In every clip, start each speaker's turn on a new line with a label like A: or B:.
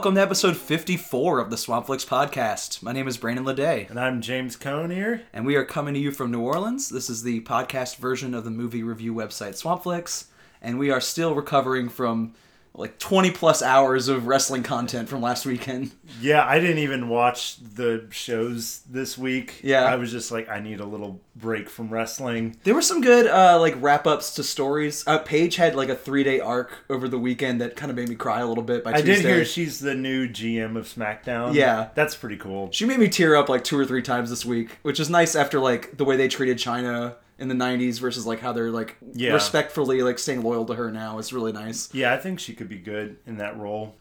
A: welcome to episode 54 of the Swampflix podcast. My name is Brandon Leday,
B: And I'm James Cohn here.
A: and we are coming to you from New Orleans. This is the podcast version of the movie review website Swampflix, and we are still recovering from like 20 plus hours of wrestling content from last weekend.
B: Yeah, I didn't even watch the shows this week.
A: Yeah.
B: I was just like, I need a little break from wrestling.
A: There were some good uh, like wrap ups to stories. Uh, Paige had like a three day arc over the weekend that kind of made me cry a little bit. By
B: I
A: Tuesday.
B: did hear she's the new GM of SmackDown.
A: Yeah.
B: That's pretty cool.
A: She made me tear up like two or three times this week, which is nice after like the way they treated Chyna in the 90s versus like how they're like
B: Yeah.
A: respectfully like staying loyal to her now. It's really nice.
B: Yeah, I think she could be good in that role.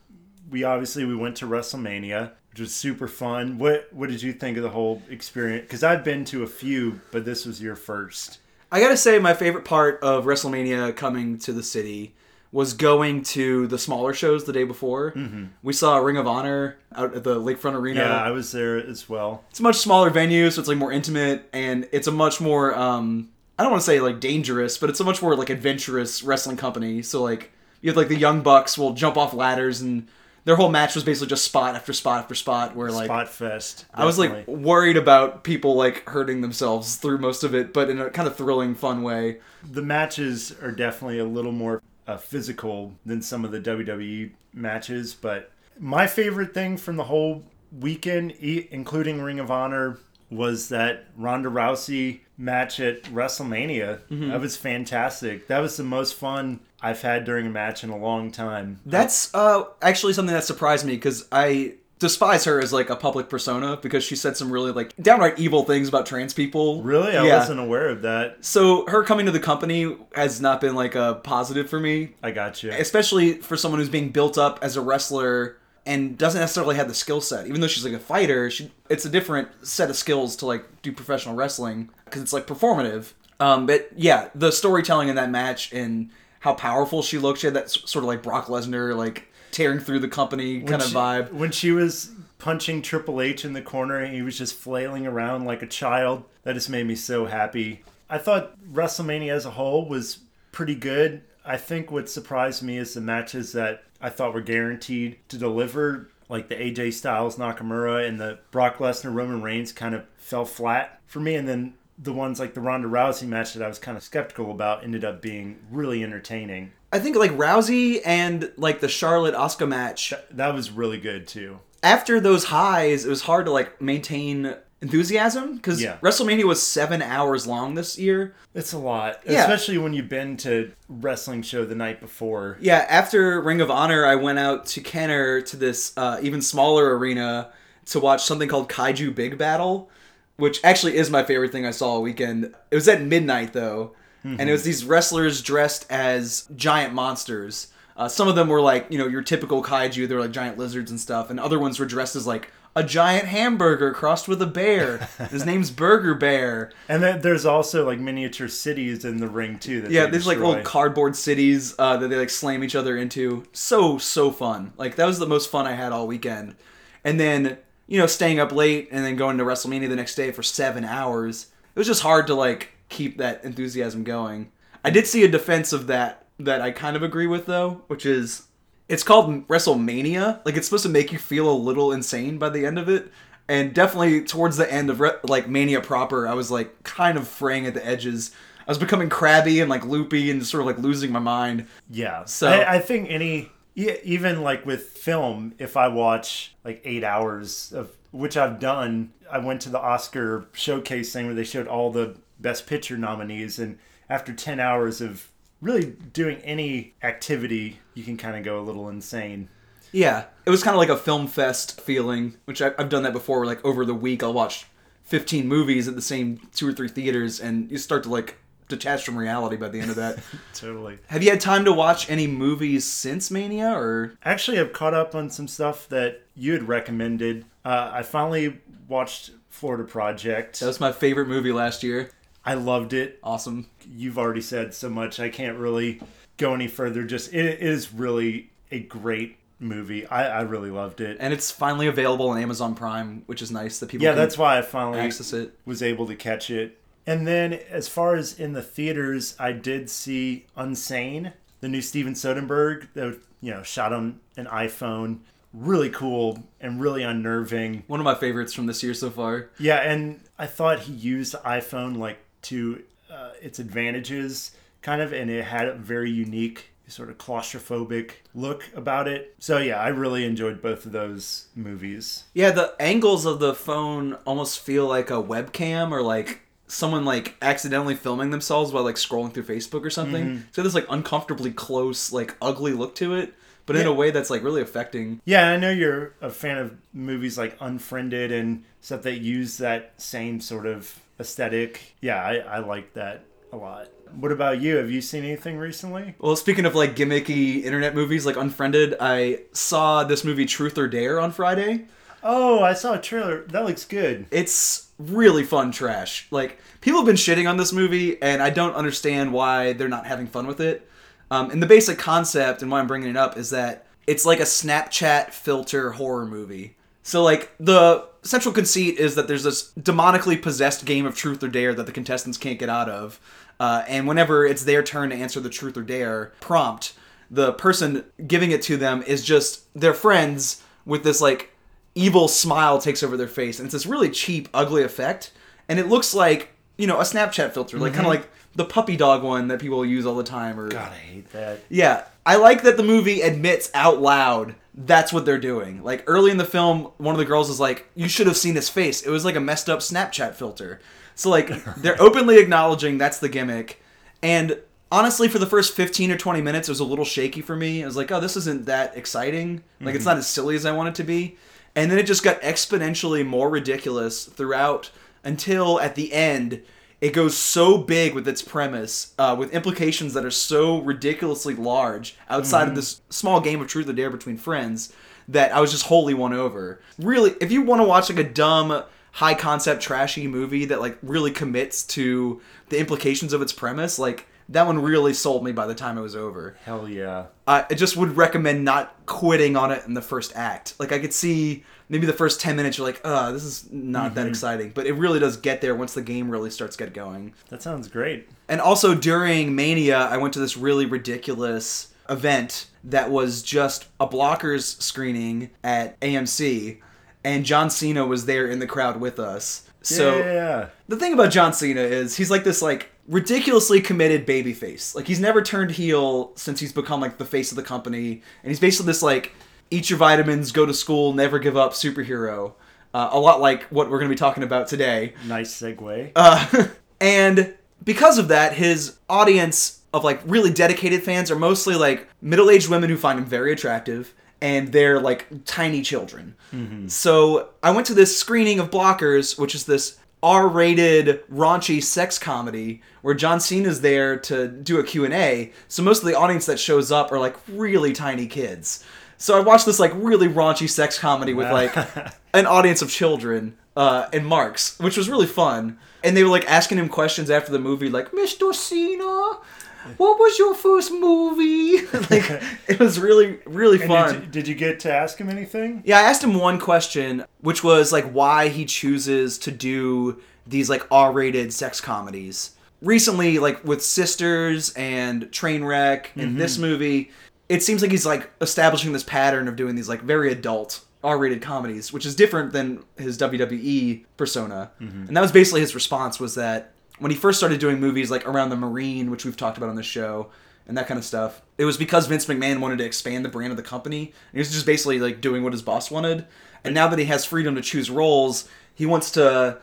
B: We obviously we went to WrestleMania, which was super fun. What what did you think of the whole experience? Because I've been to a few, but this was your first.
A: I gotta say, my favorite part of WrestleMania coming to the city was going to the smaller shows the day before. Mm-hmm. We saw Ring of Honor out at the Lakefront Arena.
B: Yeah, I was there as well.
A: it's a much smaller venue, so it's like more intimate, and it's a much more um I don't want to say like dangerous, but it's a much more like adventurous wrestling company. So like you have like the Young Bucks will jump off ladders, and their whole match was basically just spot after spot after spot, where like
B: Spot Fest.
A: I was like worried about people like hurting themselves through most of it, but in a kind of thrilling, fun way.
B: the matches are definitely a little more uh, physical than some of the WWE matches, but my favorite thing from the whole weekend, including Ring of Honor, was that Ronda Rousey match at WrestleMania. That was fantastic. That was the most fun I've had during a match in a long time.
A: That's uh actually something that surprised me because I despise her as like a public persona because she said some really like downright evil things about trans people.
B: Really, I
A: Yeah.
B: wasn't aware of that.
A: So her coming to the company has not been like a positive for me,
B: I got you.
A: especially for someone who's being built up as a wrestler and doesn't necessarily have the skill set. Even though she's like a fighter, she it's a different set of skills to like do professional wrestling because it's like performative. Um, but yeah, the storytelling in that match and how powerful she looked, she had that sort of like Brock Lesnar like tearing through the company kind of
B: she-
A: vibe.
B: When she was punching Triple H in the corner and he was just flailing around like a child, that just made me so happy. I thought WrestleMania as a whole was pretty good. I think what surprised me is the matches that I thought were guaranteed to deliver, like the AJ Styles Nakamura and the Brock Lesnar Roman Reigns kind of fell flat for me. And then the ones like the Ronda Rousey match that I was kind of skeptical about ended up being really entertaining.
A: I think like Rousey and like the Charlotte Asuka match
B: That was really good too.
A: after those highs, it was hard to like maintain enthusiasm because
B: Yeah.
A: WrestleMania was seven hours long this year.
B: It's a lot,
A: Yeah.
B: especially when you've been to wrestling show the night before.
A: Yeah, after Ring of Honor, I went out to Kenner to this uh, even smaller arena to watch something called Kaiju Big Battle, which actually is my favorite thing I saw all weekend. It was at midnight though, and it was these wrestlers dressed as giant monsters. Uh, some of them were like you know your typical kaiju, they were like giant lizards and stuff, and other ones were dressed as like a giant hamburger crossed with a bear. His name's Burger Bear.
B: And then there's also like miniature cities in the ring too. That
A: Yeah, these like little cardboard cities uh, that they like slam each other into. So so fun. Like that was the most fun I had all weekend. And then you know staying up late and then going to WrestleMania the next day for seven hours. It was just hard to like keep that enthusiasm going. I did see a defense of that that I kind of agree with though, which is it's called WrestleMania. Like it's supposed to make you feel a little insane by the end of it. And definitely towards the end of Re- like Mania proper, I was like kind of fraying at the edges. I was becoming crabby and like loopy and sort of like losing my mind.
B: Yeah.
A: So-
B: I, I think any, even like with film, if I watch like eight hours of which I've done, I went to the Oscar showcase thing where they showed all the Best Picture nominees, and after ten hours of really doing any activity, you can kind of go a little insane.
A: Yeah, it was kind of like a film fest feeling, which I, I've done that before. Where like over the week, I'll watch 15 movies at the same two or three theaters, and you start to like detach from reality by the end of that.
B: Totally.
A: Have you had time to watch any movies since Mania, or
B: Actually, I've caught up on some stuff that you had recommended. Uh, I finally watched Florida Project.
A: that was my favorite movie last year?
B: I loved it.
A: Awesome.
B: You've already said so much. I can't really go any further. Just it is really a great movie. I, I really loved it.
A: And it's finally available on Amazon Prime, which is nice that people
B: Yeah, that's why I finally
A: access it.
B: was able to catch it. And then as far as in the theaters, I did see Unsane, the new Steven Soderbergh that you know shot on an iPhone. really cool and really unnerving.
A: One of my favorites from this year so far.
B: Yeah, and I thought he used the iPhone like to uh, its advantages, kind of, and it had a very unique sort of claustrophobic look about it. So yeah, I really enjoyed both of those movies.
A: Yeah, the angles of the phone almost feel like a webcam or like someone like accidentally filming themselves while like scrolling through Facebook or something.
B: Mm-hmm.
A: So there's like uncomfortably close, like ugly look to it, but in a way that's like really affecting.
B: Yeah, I know you're a fan of movies like Unfriended and stuff that use that same sort of aesthetic. Yeah, I, I like that a lot. What about you? Have you seen anything recently?
A: Well, speaking of like gimmicky internet movies like Unfriended, I saw this movie Truth or Dare on Friday.
B: Oh, I saw a trailer. That looks good.
A: It's really fun trash. Like people have been shitting on this movie, and I don't understand why they're not having fun with it. Um, and the basic concept, and why I'm bringing it up, is that it's like a Snapchat filter horror movie. So like the central conceit is that there's this demonically possessed game of truth or dare that the contestants can't get out of, uh, and whenever it's their turn to answer the truth or dare prompt, the person giving it to them is just their friends with this like evil smile takes over their face, and it's this really cheap, ugly effect, and it looks like you know a Snapchat filter, like kind of like the puppy dog one that people use all the time, or
B: God, I hate that.
A: yeah, I like that the movie admits out loud that's what they're doing. Like early in the film, one of the girls is like, "You should have seen his face. It was like a messed up Snapchat filter." So like they're openly acknowledging that's the gimmick. And honestly, for the first 15 or 20 minutes, it was a little shaky for me. I was like, "Oh, this isn't that exciting. Like it's mm-hmm. not as silly as I want it to be." And then it just got exponentially more ridiculous throughout until at the end it goes so big with its premise, uh, with implications that are so ridiculously large outside of this small game of truth or dare between friends, that I was just wholly won over. Really, if you want to watch like a dumb, high concept, trashy movie that like really commits to the implications of its premise, like that one really sold me by the time it was over.
B: Hell yeah.
A: I just would recommend not quitting on it in the first act. Like I could see maybe the first ten minutes you're like, uh, this is not that exciting. But it really does get there once the game really starts get going.
B: That sounds great.
A: And also during Mania, I went to this really ridiculous event that was just a blockers screening at AMC, and John Cena was there in the crowd with us. So
B: yeah.
A: the thing about John Cena is he's like this like ridiculously committed babyface. Like he's never turned heel since he's become like the face of the company, and he's basically this like eat your vitamins, go to school, never give up superhero. Uh, a lot like what we're going to be talking about today.
B: Nice segue.
A: Uh, and because of that, his audience of like really dedicated fans are mostly like middle-aged women who find him very attractive and they're like tiny children. So I went to this screening of Blockers, which is this R-rated raunchy sex comedy where John Cena's there to do a Q&A. So most of the audience that shows up are like really tiny kids. So I watched this like really raunchy sex comedy with like an audience of children uh, and Marks, which was really fun. And they were like asking him questions after the movie, like Mr. Cena, what was your first movie? like it was really really
B: And
A: fun.
B: did, you, did you get to ask him anything?
A: Yeah, I asked him one question, which was like why he chooses to do these like R-rated sex comedies. Recently, like with Sisters and Trainwreck and mm-hmm. this movie, it seems like he's like establishing this pattern of doing these like very adult R-rated comedies, which is different than his WWE persona. Mm-hmm. And that was basically his response was that when he first started doing movies like around the Marine, which we've talked about on this show, and that kind of stuff. It was because Vince McMahon wanted to expand the brand of the company. And he was just basically like doing what his boss wanted. And now that he has freedom to choose roles, he wants to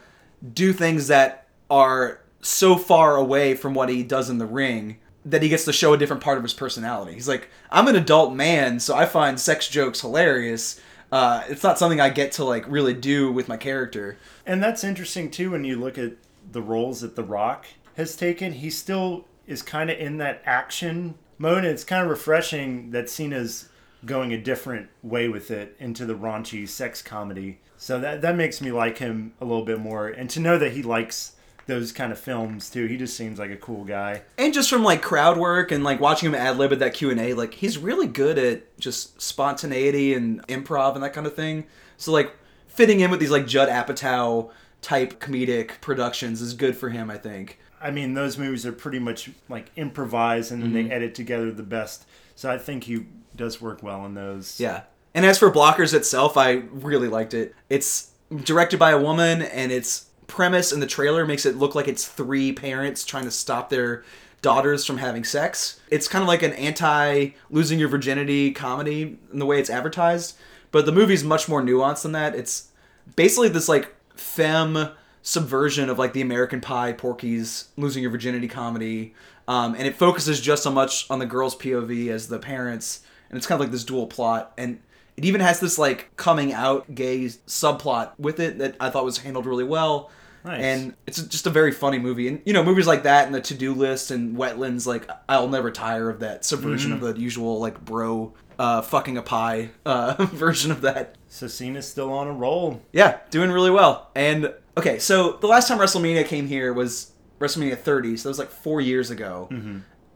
A: do things that are so far away from what he does in the ring that he gets to show a different part of his personality. He's like, I'm an adult man, so I find sex jokes hilarious. Uh, it's not something I get to like really do with my character.
B: And that's interesting too when you look at the roles that The Rock has taken. He still is kind of in that action mode. And it's kind of refreshing that Cena's going a different way with it into the raunchy sex comedy. So that that makes me like him a little bit more. And to know that he likes those kind of films too. He just seems like a cool guy.
A: and just from like crowd work and like watching him ad lib at that Q and A, like he's really good at just spontaneity and improv and that kind of thing. So like fitting in with these like Judd Apatow type comedic productions is good for him, I think.
B: I mean, those movies are pretty much like improvised and then they mm-hmm. edit together the best. So I think he does work well in those.
A: Yeah. And as for Blockers itself, I really liked it. It's directed by a woman, and its premise in the trailer makes it look like it's three parents trying to stop their daughters from having sex. It's kind of like an anti losing your virginity comedy in the way it's advertised, but the movie's much more nuanced than that. It's basically this like femme subversion of like the American Pie, Porky's losing your virginity comedy, um, and it focuses just so much on the girl's POV as the parents, and it's kind of like this dual plot and. It even has this like coming out gay subplot with it that I thought was handled really well.
B: Nice.
A: And it's just a very funny movie. And you know, movies like that and the to-do list and Wetlands, like I'll never tire of that subversion of the usual like bro uh, fucking a pie uh, version of that.
B: So Cena's still on a roll.
A: Yeah, doing really well. And okay, so the last time WrestleMania came here was WrestleMania 30, so that was like four years ago.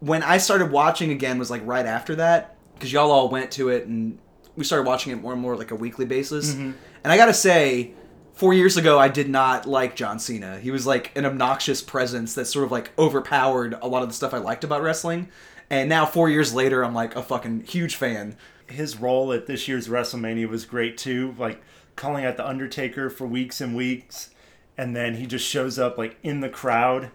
A: When I started watching again was like right after that because y'all all went to it and we started watching it more and more like a weekly basis. And I gotta say, four years ago I did not like John Cena. He was like an obnoxious presence that sort of like overpowered a lot of the stuff I liked about wrestling. And now four years later, I'm like a fucking huge fan.
B: His role at this year's WrestleMania was great too, like calling out the Undertaker for weeks and weeks, and then he just shows up like in the crowd,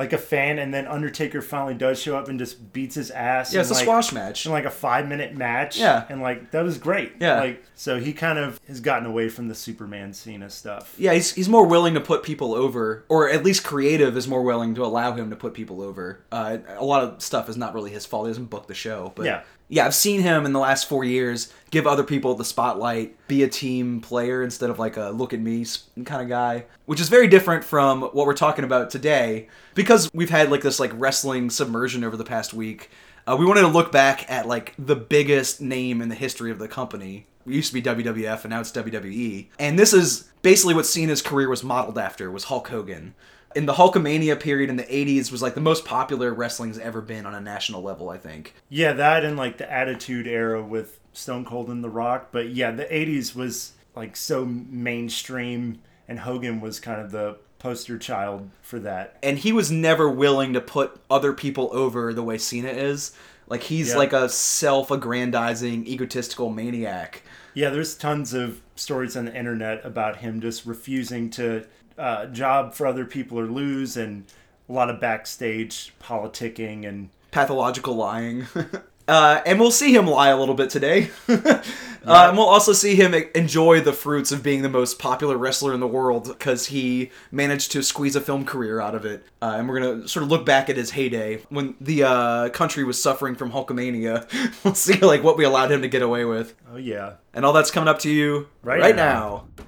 B: like a fan, and then Undertaker finally does show up and just beats his ass.
A: Yeah,
B: in,
A: it's a
B: like,
A: squash match.
B: in like a five minute match.
A: Yeah.
B: and like that was great.
A: Yeah.
B: like so he kind of has gotten away from the Superman Cena stuff.
A: Yeah, he's, he's more willing to put people over, or at least creative is more willing to allow him to put people over. Uh, a lot of stuff is not really his fault. He doesn't book the show, but
B: Yeah.
A: Yeah, I've seen him in the last four years give other people the spotlight, be a team player instead of like a look at me kind of guy, which is very different from what we're talking about today because we've had like this like wrestling submersion over the past week. Uh, we wanted to look back at like the biggest name in the history of the company. It used to be WWF and now it's WWE. And this is basically what Cena's career was modeled after was Hulk Hogan. In the Hulkamania period in the 80s was like the most popular wrestling's ever been on a national level, I think.
B: Yeah, that and like the Attitude Era with Stone Cold and The Rock. But yeah, the '80s was like so mainstream, and Hogan was kind of the poster child for that.
A: and he was never willing to put other people over the way Cena is. Like he's like a self-aggrandizing, egotistical maniac.
B: Yeah, there's tons of stories on the internet about him just refusing to uh, job for other people or lose, and a lot of backstage politicking and
A: pathological lying. uh, and we'll see him lie a little bit today. uh, and we'll also see him enjoy the fruits of being the most popular wrestler in the world because he managed to squeeze a film career out of it. Uh, and we're going to sort of look back at his heyday when the uh, country was suffering from Hulkamania. we'll see like what we allowed him to get away with.
B: oh yeah,
A: And all that's coming up to you
B: Right
A: right,
B: now.
A: now.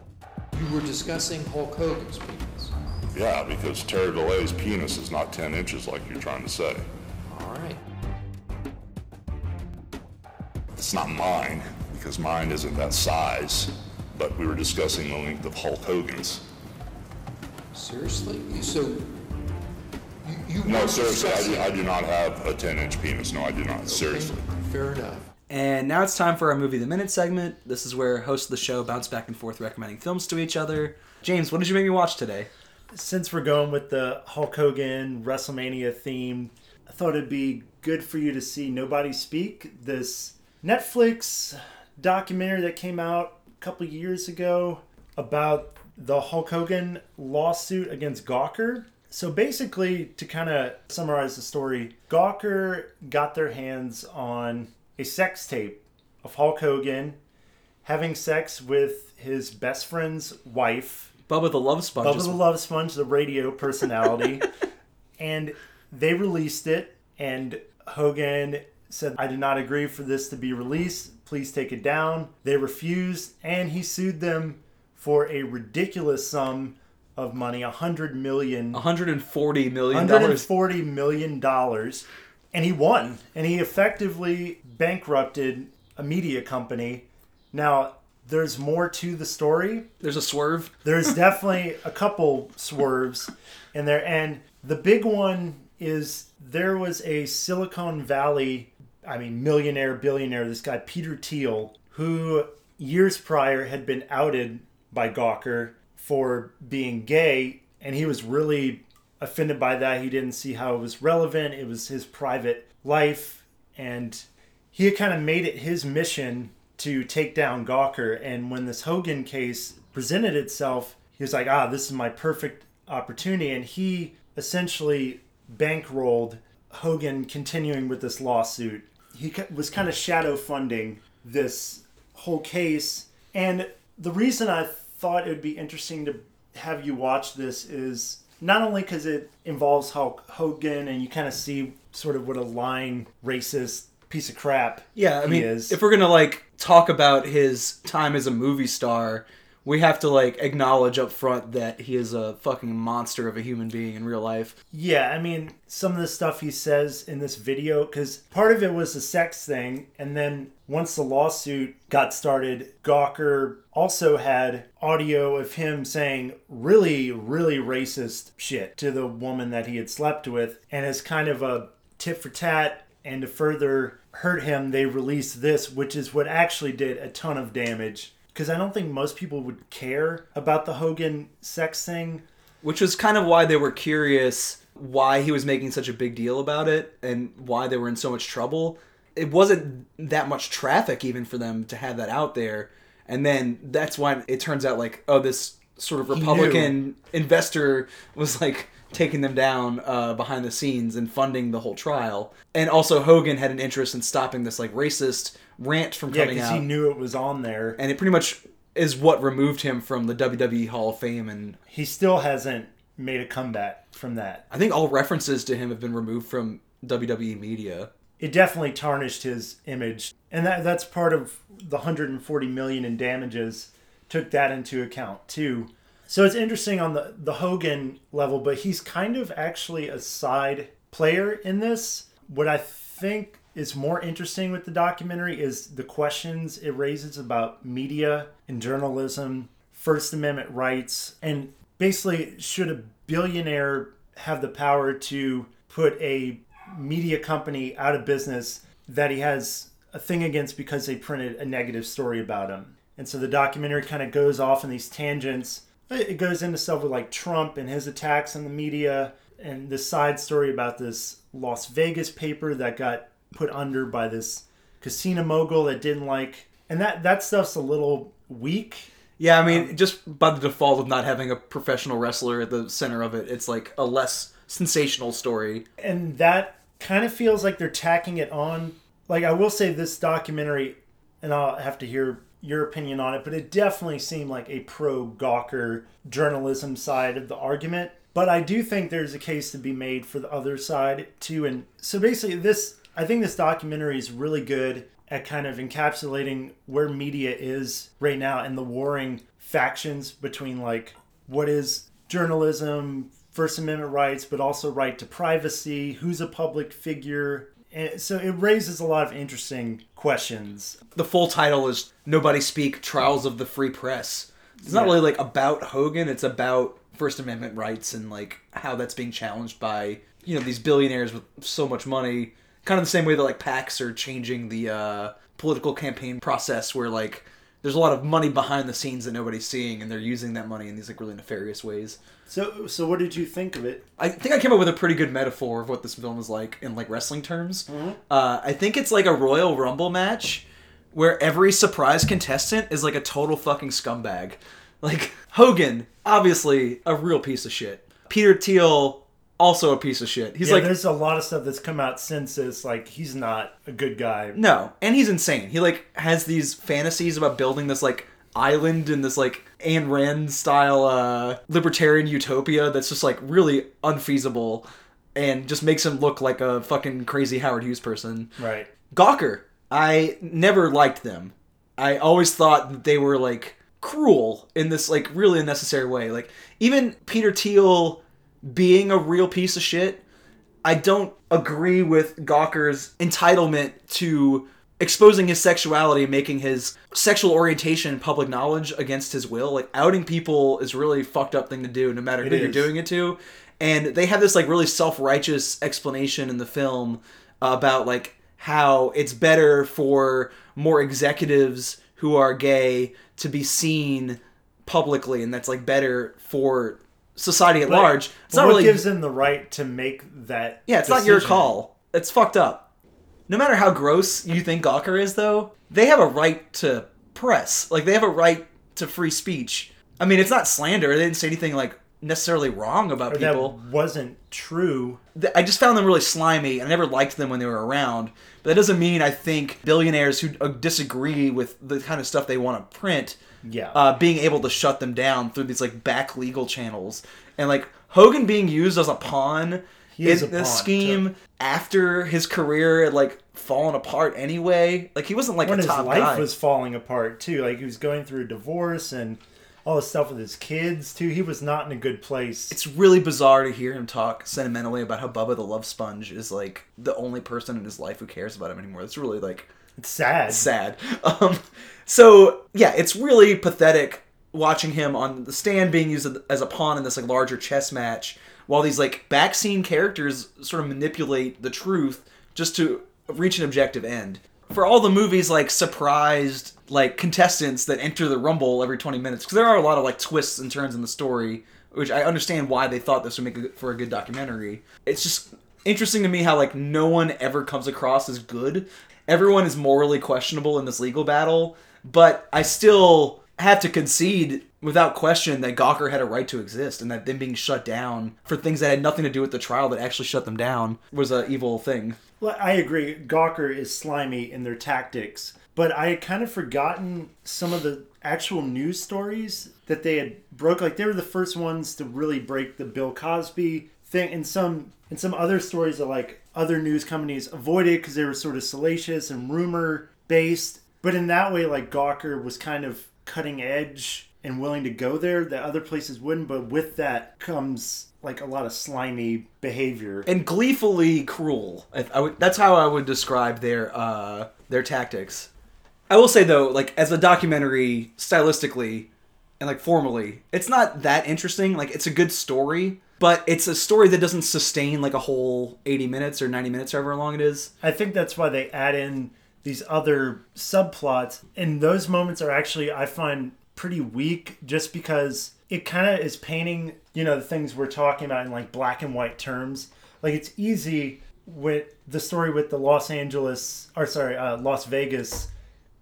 C: You were discussing Hulk Hogan's penis.
D: Yeah, because Terry Bollea's penis is not 10 inches like you're trying to say.
C: All right.
D: It's not mine, because mine isn't that size. But we were discussing the length of Hulk Hogan's.
C: Seriously? So you, you
D: No, seriously, I do, I do not have a 10 inch penis. No, I do not. Seriously.
C: Fair enough.
A: And now it's time for our movie the minute segment. This is where hosts of the show bounce back and forth recommending films to each other. James, what did you make me watch today?
B: since we're going with the Hulk Hogan WrestleMania theme, I thought it'd be good for you to see Nobody Speak, this Netflix documentary that came out a couple years ago about the Hulk Hogan lawsuit against Gawker. So basically, to kind of summarize the story, Gawker got their hands on a sex tape of Hulk Hogan having sex with his best friend's wife
A: Bubba the Love Sponge.
B: Bubba the Love Sponge, the radio personality, and they released it. And Hogan said, "I did not agree for this to be released. Please take it down." They refused, and he sued them for a ridiculous sum of money, a hundred million,
A: 140 million dollars.
B: 140 million dollars, and he won. And he effectively bankrupted a media company. Now, there's more to the story
A: There's a swerve.
B: there's definitely a couple swerves in there and the big one is there was a silicon valley i mean millionaire billionaire this guy peter thiel who years prior had been outed by gawker for being gay and he was really offended by that he didn't see how it was relevant it was his private life and he had kind of made it his mission to take down Gawker. And when this Hogan case presented itself, he was like, ah, this is my perfect opportunity. And he essentially bankrolled Hogan continuing with this lawsuit. He was kind of shadow funding this whole case. And the reason I thought it would be interesting to have you watch this is not only because it involves Hulk Hogan and you kind of see sort of what a lying, racist piece of crap
A: Yeah, I
B: he
A: mean,
B: is.
A: if we're gonna like talk about his time as a movie star, we have to like acknowledge up front that he is a fucking monster of a human being in real life.
B: Yeah, I mean, some of the stuff he says in this video, because part of it was the sex thing, and then once the lawsuit got started, Gawker also had audio of him saying really, really racist shit to the woman that he had slept with, and as kind of a tit for tat, and to further hurt him, they released this, which is what actually did a ton of damage. Because I don't think most people would care about the Hogan sex thing.
A: Which was kind of why they were curious why he was making such a big deal about it and why they were in so much trouble. It wasn't that much traffic even for them to have that out there. And then that's why it turns out like, oh, this sort of. Republican investor was like taking them down uh, behind the scenes and funding the whole trial. And also Hogan had an interest in stopping this like racist rant from
B: Yeah,
A: coming
B: because
A: out.
B: he knew it was on there.
A: and it pretty much is what removed him from the WWE Hall of Fame and
B: He still hasn't made a comeback from that.
A: I think all references to him have been removed from WWE media.
B: It definitely tarnished his image, and that that's part of the 140 million in damages. Took that into account too. So it's interesting on the the Hogan level, but he's kind of actually a side player in this. What I think is more interesting with the documentary is the questions it raises about media and journalism, First Amendment rights, and basically should a billionaire have the power to put a media company out of business that he has a thing against because they printed a negative story about him. And so the documentary kind of goes off in these tangents. It goes into stuff with like Trump and his attacks on the media and this side story about this Las Vegas paper that got put under by this casino mogul that didn't like and that that stuff's a little weak.
A: Yeah, I mean, um, just by the default of not having a professional wrestler at the center of it, it's like a less sensational story.
B: and that kind of feels like they're tacking it on. Like I will say, this documentary, and I'll have to hear your opinion on it, but it definitely seemed like a pro Gawker journalism side of the argument. But I do think there's a case to be made for the other side too. And so basically, this I think this documentary is really good at kind of encapsulating where media is right now and the warring factions between like what is journalism, First Amendment rights, but also right to privacy, who's a public figure. And so it raises a lot of interesting questions.
A: The full title is Nobody Speak Trials of the Free Press. It's not
B: Yeah.
A: really like about Hogan, it's about First Amendment rights and like how that's being challenged by, you know, these billionaires with so much money. Kind of the same way that like PACs are changing the uh, political campaign process where like there's a lot of money behind the scenes that nobody's seeing and they're using that money in these like really nefarious ways.
B: So, so what did you think of it?
A: I think I came up with a pretty good metaphor of what this film is like in like wrestling terms. Uh, I think it's like a Royal Rumble match where every surprise contestant is like a total fucking scumbag. Like Hogan, obviously a real piece of shit. Peter Thiel, also a piece of shit. He's
B: yeah,
A: like
B: there's a lot of stuff that's come out since this. Like, he's not a good guy.
A: no, and he's insane. He like has these fantasies about building this like island in this like Ayn Rand style uh, libertarian utopia that's just like really unfeasible and just makes him look like a fucking crazy Howard Hughes person.
B: Right.
A: Gawker, I never liked them. I always thought that they were like cruel in this like really unnecessary way. Like even Peter Thiel being a real piece of shit, I don't agree with Gawker's entitlement to exposing his sexuality and making his sexual orientation public knowledge against his will. Like outing people is a really fucked up thing to do, no matter who you're doing it to. And they have this like really self-righteous explanation in the film about like how it's better for more executives who are gay to be seen publicly and that's like better for society at
B: But-
A: large. It's not
B: what
A: really
B: gives him the right to make that.
A: yeah, it's not your call. It's fucked up. No matter how gross you think Gawker is, though, they have a right to press. Like they have a right to free speech. I mean, it's not slander. They didn't say anything like necessarily wrong about
B: Or
A: people.
B: that wasn't true.
A: I just found them really slimy. I never liked them when they were around. But that doesn't mean I think billionaires who uh, disagree with the kind of stuff they want to print,
B: Yeah.
A: uh, being able to shut them down through these like back legal channels, and like Hogan being used as a pawn
B: He is
A: in
B: a
A: this scheme after his career like fallen apart anyway. Like he wasn't like
B: when
A: a
B: his life
A: guy.
B: was falling apart too. Like he was going through a divorce and all the stuff with his kids too. He was not in a good place.
A: it's really bizarre to hear him talk sentimentally about how Bubba the Love Sponge is like the only person in his life who cares about him anymore. It's really like
B: It's sad.
A: sad. Um, so yeah, it's really pathetic watching him on the stand being used as a pawn in this like larger chess match, while these like back scene characters sort of manipulate the truth just to reach an objective end. For all the movies like surprised like contestants that enter the rumble every 20 minutes because there are a lot of like twists and turns in the story which i understand why they thought this would make a, for a good documentary. It's just interesting to me how like no one ever comes across as good. Everyone is morally questionable in this legal battle but i still have to concede without question that gawker had a right to exist and that them being shut down for things that had nothing to do with the trial that actually shut them down was a evil thing
B: Well, I agree. Gawker is slimy in their tactics, but I had kind of forgotten some of the actual news stories that they had broke. Like they were the first ones to really break the Bill Cosby thing, and some and some other stories that like other news companies avoided because they were sort of salacious and rumor based. But in that way, like Gawker was kind of cutting edge and willing to go there that other places wouldn't. But with that comes like a lot of slimy behavior.
A: and gleefully cruel. I, I would, that's how I would describe their uh, their tactics. I will say though, like as a documentary, stylistically and like formally, it's not that interesting. Like it's a good story, but it's a story that doesn't sustain like a whole eighty minutes or ninety minutes, however long it is.
B: I think that's why they add in these other subplots. And those moments are actually, I find, pretty weak just because it kind of is painting, you know, the things we're talking about in like black and white terms. Like it's easy with the story with the Los Angeles, or sorry, uh, Las Vegas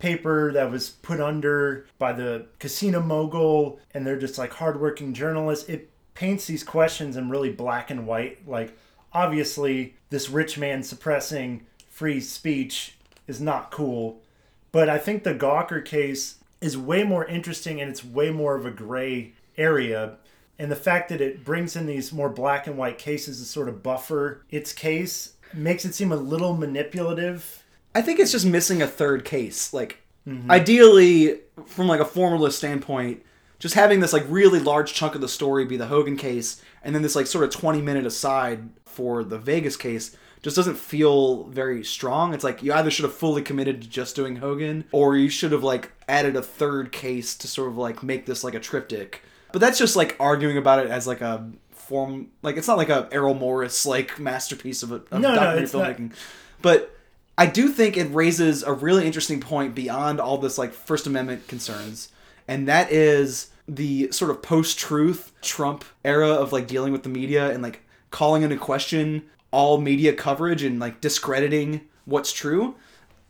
B: paper that was put under by the casino mogul and they're just like hardworking journalists. It paints these questions in really black and white. Like, obviously, this rich man suppressing free speech is not cool. But I think the Gawker case is way more interesting and it's way more of a gray area. And the fact that it brings in these more black and white cases to sort of buffer its case makes it seem a little manipulative.
A: I think it's just missing a third case. Like, mm-hmm. ideally, from like a formalist standpoint, just having this like really large chunk of the story be the Hogan case, and then this like sort of twenty minute aside for the Vegas case just doesn't feel very strong. It's like you either should have fully committed to just doing Hogan, or you should have like added a third case to sort of like make this like a triptych. But that's just like arguing about it as like a form, like it's not like a Errol Morris like masterpiece of a of
B: No, no,
A: documentary
B: not.
A: filmmaking. But I do think it raises a really interesting point beyond all this like First Amendment concerns, and that is the sort of post-truth Trump era of like dealing with the media and like calling into question all media coverage and like discrediting what's true.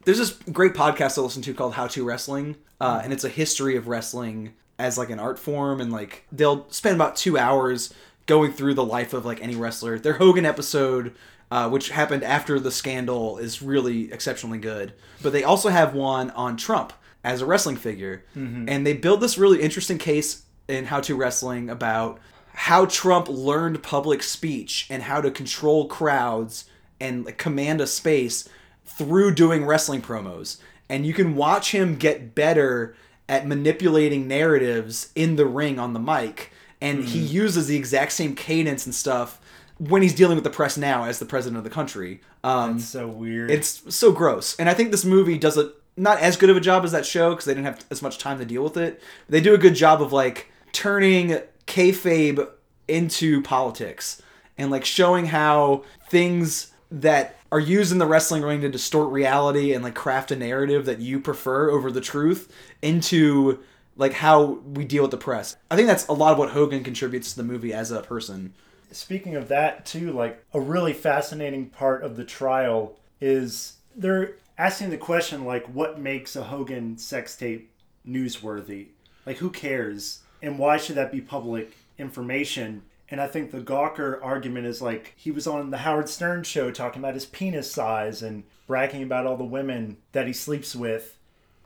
A: There's this great podcast I listen to called How to Wrestling, uh, and it's a history of wrestling as like an art form, and like they'll spend about two hours going through the life of like any wrestler. Their Hogan episode, uh, which happened after the scandal, is really exceptionally good. But they also have one on Trump as a wrestling figure, and they build this really interesting case in How to Wrestling about how Trump learned public speech and how to control crowds and like, command a space through doing wrestling promos. And you can watch him get better at manipulating narratives in the ring on the mic. And he uses the exact same cadence and stuff when he's dealing with the press now as the president of the country. Um,
B: It's so weird.
A: it's so gross. And I think this movie does a not as good of a job as that show because they didn't have as much time to deal with it. They do a good job of like turning kayfabe into politics and like showing how things that are used in the wrestling ring to distort reality and like craft a narrative that you prefer over the truth into like how we deal with the press. I think that's a lot of what Hogan contributes to the movie as a person.
B: Speaking of that, too, like a really fascinating part of the trial is they're asking the question like, what makes a Hogan sex tape newsworthy? Like, who cares? And why should that be public information? And I think the Gawker argument is like he was on the Howard Stern show talking about his penis size and bragging about all the women that he sleeps with.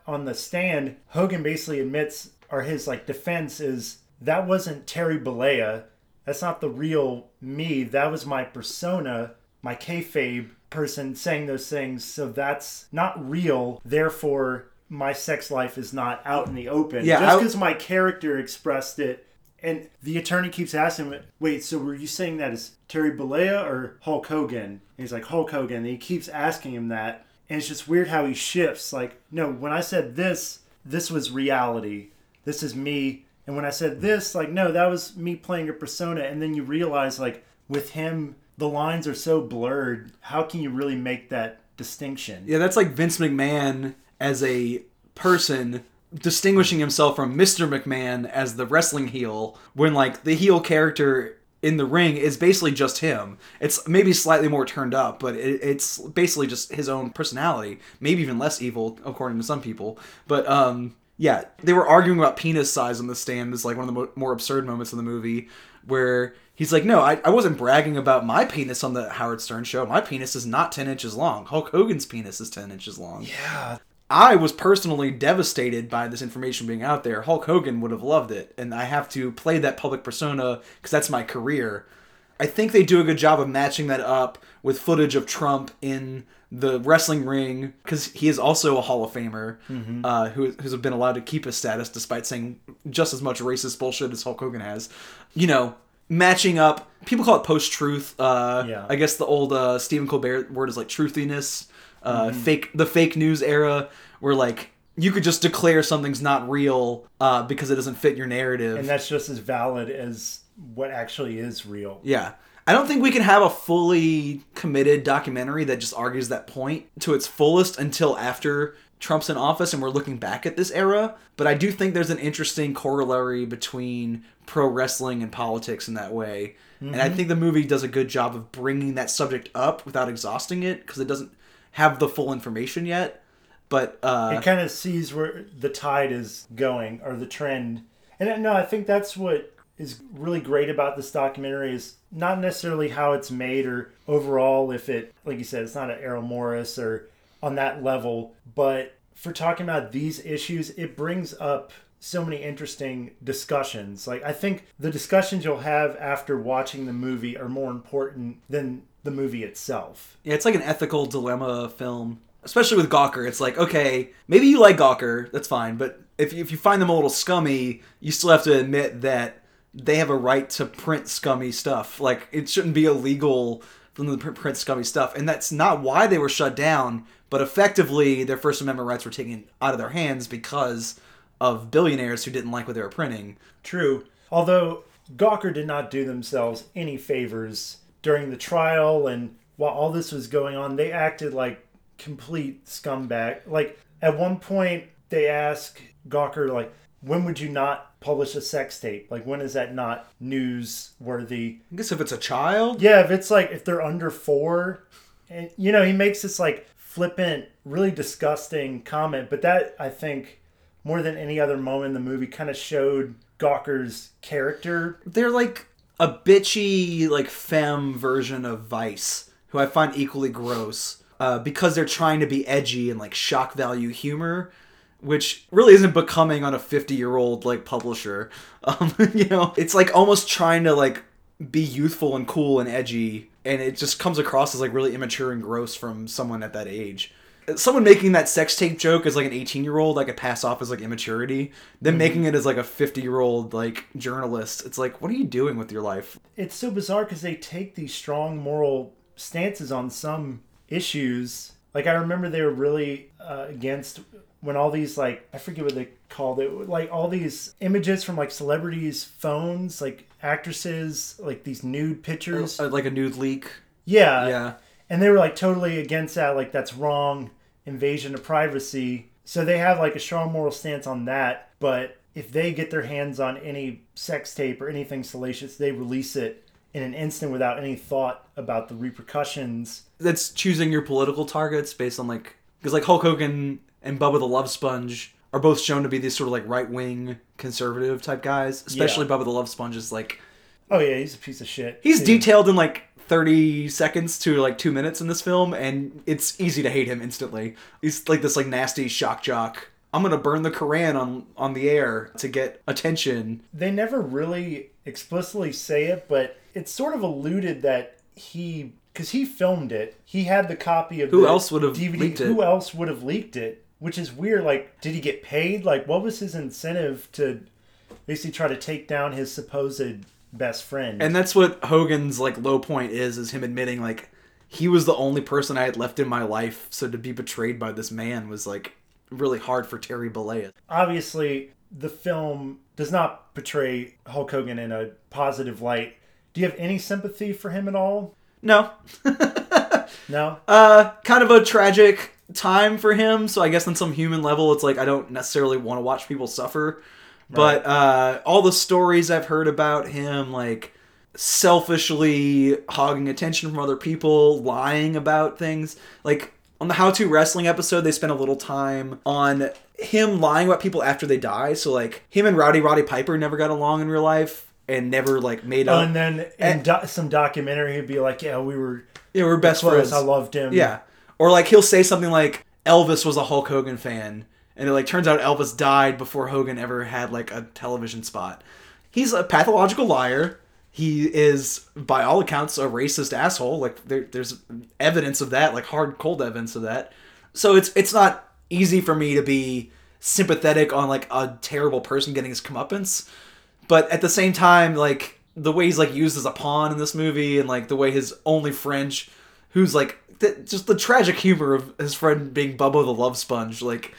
B: On the stand, Hogan basically admits, or his like defense is that wasn't Terry Bollea. That's not the real me. That was my persona, my kayfabe person saying those things. So that's not real. Therefore, my sex life is not out in the open.
A: Yeah,
B: Just because my character expressed it. And the attorney keeps asking him, wait, so were you saying that as Terry Bollea or Hulk Hogan? And he's like, Hulk Hogan. And he keeps asking him that. And it's just weird how he shifts. Like, no, when I said this, this was reality. This is me. And when I said this, like, no, that was me playing a persona. And then you realize, like, with him, the lines are so blurred. How can you really make that distinction?
A: Yeah, that's like Vince McMahon as a person distinguishing himself from Mr. McMahon as the wrestling heel when like the heel character in the ring is basically just him. It's maybe slightly more turned up, but it, it's basically just his own personality. Maybe even less evil, according to some people. But um, yeah, they were arguing about penis size on the stand. Is like one of the mo- more absurd moments in the movie where he's like, "No, I, I wasn't bragging about my penis on the Howard Stern show. My penis is not ten inches long. Hulk Hogan's penis is ten inches long."
B: Yeah.
A: I was personally devastated by this information being out there. Hulk Hogan would have loved it, and I have to play that public persona because that's my career. I think they do a good job of matching that up with footage of Trump in the wrestling ring because he is also a Hall of Famer uh, who who's been allowed to keep his status despite saying just as much racist bullshit as Hulk Hogan has. You know, matching up. People call it post truth. Uh,
B: Yeah.
A: I guess the old uh, Stephen Colbert word is like truthiness. Uh, Fake the fake news era where like you could just declare something's not real uh, because it doesn't fit your narrative.
B: And that's just as valid as what actually is real.
A: Yeah. I don't think we can have a fully committed documentary that just argues that point to its fullest until after Trump's in office and we're looking back at this era. But I do think there's an interesting corollary between pro wrestling and politics in that way. And I think the movie does a good job of bringing that subject up without exhausting it because it doesn't have the full information yet. But uh,
B: it kind of sees where the tide is going or the trend. And uh, no, I think that's what is really great about this documentary is not necessarily how it's made or overall if it, like you said, it's not an Errol Morris or on that level, but for talking about these issues, it brings up so many interesting discussions. Like I think the discussions you'll have after watching the movie are more important than the movie itself.
A: Yeah, it's like an ethical dilemma film. Especially with Gawker, it's like, okay, maybe you like Gawker, that's fine, but if you, if you find them a little scummy, you still have to admit that they have a right to print scummy stuff. Like, it shouldn't be illegal for them to print scummy stuff. And that's not why they were shut down, but effectively, their First Amendment rights were taken out of their hands because of billionaires who didn't like what they were printing.
B: True. Although Gawker did not do themselves any favors during the trial and while all this was going on, they acted like complete scumbag. Like at one point they asked Gawker like when would you not publish a sex tape? Like when is that not newsworthy?
A: I guess if it's a child,
B: Yeah, if it's like if they're under 4 and you know, he makes this like flippant, really disgusting comment, but that I think more than any other moment in the movie kind of showed Gawker's character
A: they're like a bitchy like femme version of Vice, who I find equally gross uh, because they're trying to be edgy and like shock value humor, which really isn't becoming on a fifty year old like publisher. Um, you know, it's like almost trying to like be youthful and cool and edgy, and it just comes across as like really immature and gross from someone at that age. Someone making that sex tape joke as like an 18 year old, I could pass off as like immaturity. Then making it as like a 50 year old like journalist, it's like, what are you doing with your life?
B: it's so bizarre because they take these strong moral stances on some issues. Like I remember they were really uh, against when all these like I forget what they called it, like all these images from like celebrities' phones, like actresses, like these nude pictures.
A: Uh, like a nude leak.
B: yeah,
A: Yeah.
B: And they were like totally against that. Like that's wrong, invasion of privacy. So they have like a strong moral stance on that. But if they get their hands on any sex tape or anything salacious, they release it in an instant without any thought about the repercussions.
A: That's choosing your political targets based on like because like Hulk Hogan and Bubba the Love Sponge are both shown to be these sort of like right wing conservative type guys. Especially
B: Yeah.
A: Bubba the Love Sponge is like
B: Oh yeah, he's a piece of shit.
A: he's
B: too.
A: detailed in like 30 seconds to like two minutes in this film and it's easy to hate him instantly he's like this like nasty shock jock i'm gonna burn the koran on on the air to get attention
B: They never really explicitly say it, but it's sort of alluded that he because he filmed it. He had the copy of
A: Who
B: the
A: else would have
B: DVD. Who else would have leaked it? Which is weird. Like, did he get paid? Like, what was his incentive to basically try to take down his supposed best friend?
A: and that's what hogan's like low point is is him admitting like he was the only person i had left in my life so to be betrayed by this man was like really hard for terry Bollea.
B: obviously the film does not portray Hulk Hogan in a positive light. Do you have any sympathy for him at all?
A: no
B: No.
A: uh kind of a tragic time for him so i guess on some human level it's like i don't necessarily want to watch people suffer but uh all the stories i've heard about him like selfishly hogging attention from other people lying about things like on the how to wrestling episode they spent a little time on him lying about people after they die so like him and rowdy roddy piper never got along in real life and never like made up
B: and then in do- some documentary, he'd be like, "Yeah, we were
A: yeah we're best
B: close.
A: friends
B: I loved him."
A: Yeah. Or like he'll say something like Elvis was a Hulk Hogan fan and it like turns out Elvis died before Hogan ever had like a television spot. He's a pathological liar. He is by all accounts a racist asshole. Like there, there's evidence of that, like hard cold evidence of that. So it's it's not easy for me to be sympathetic on like a terrible person getting his comeuppance but at the same time like the way he's like used as a pawn in this movie and like the way his only friend who's like th- just the tragic humor of his friend being Bubba the love sponge like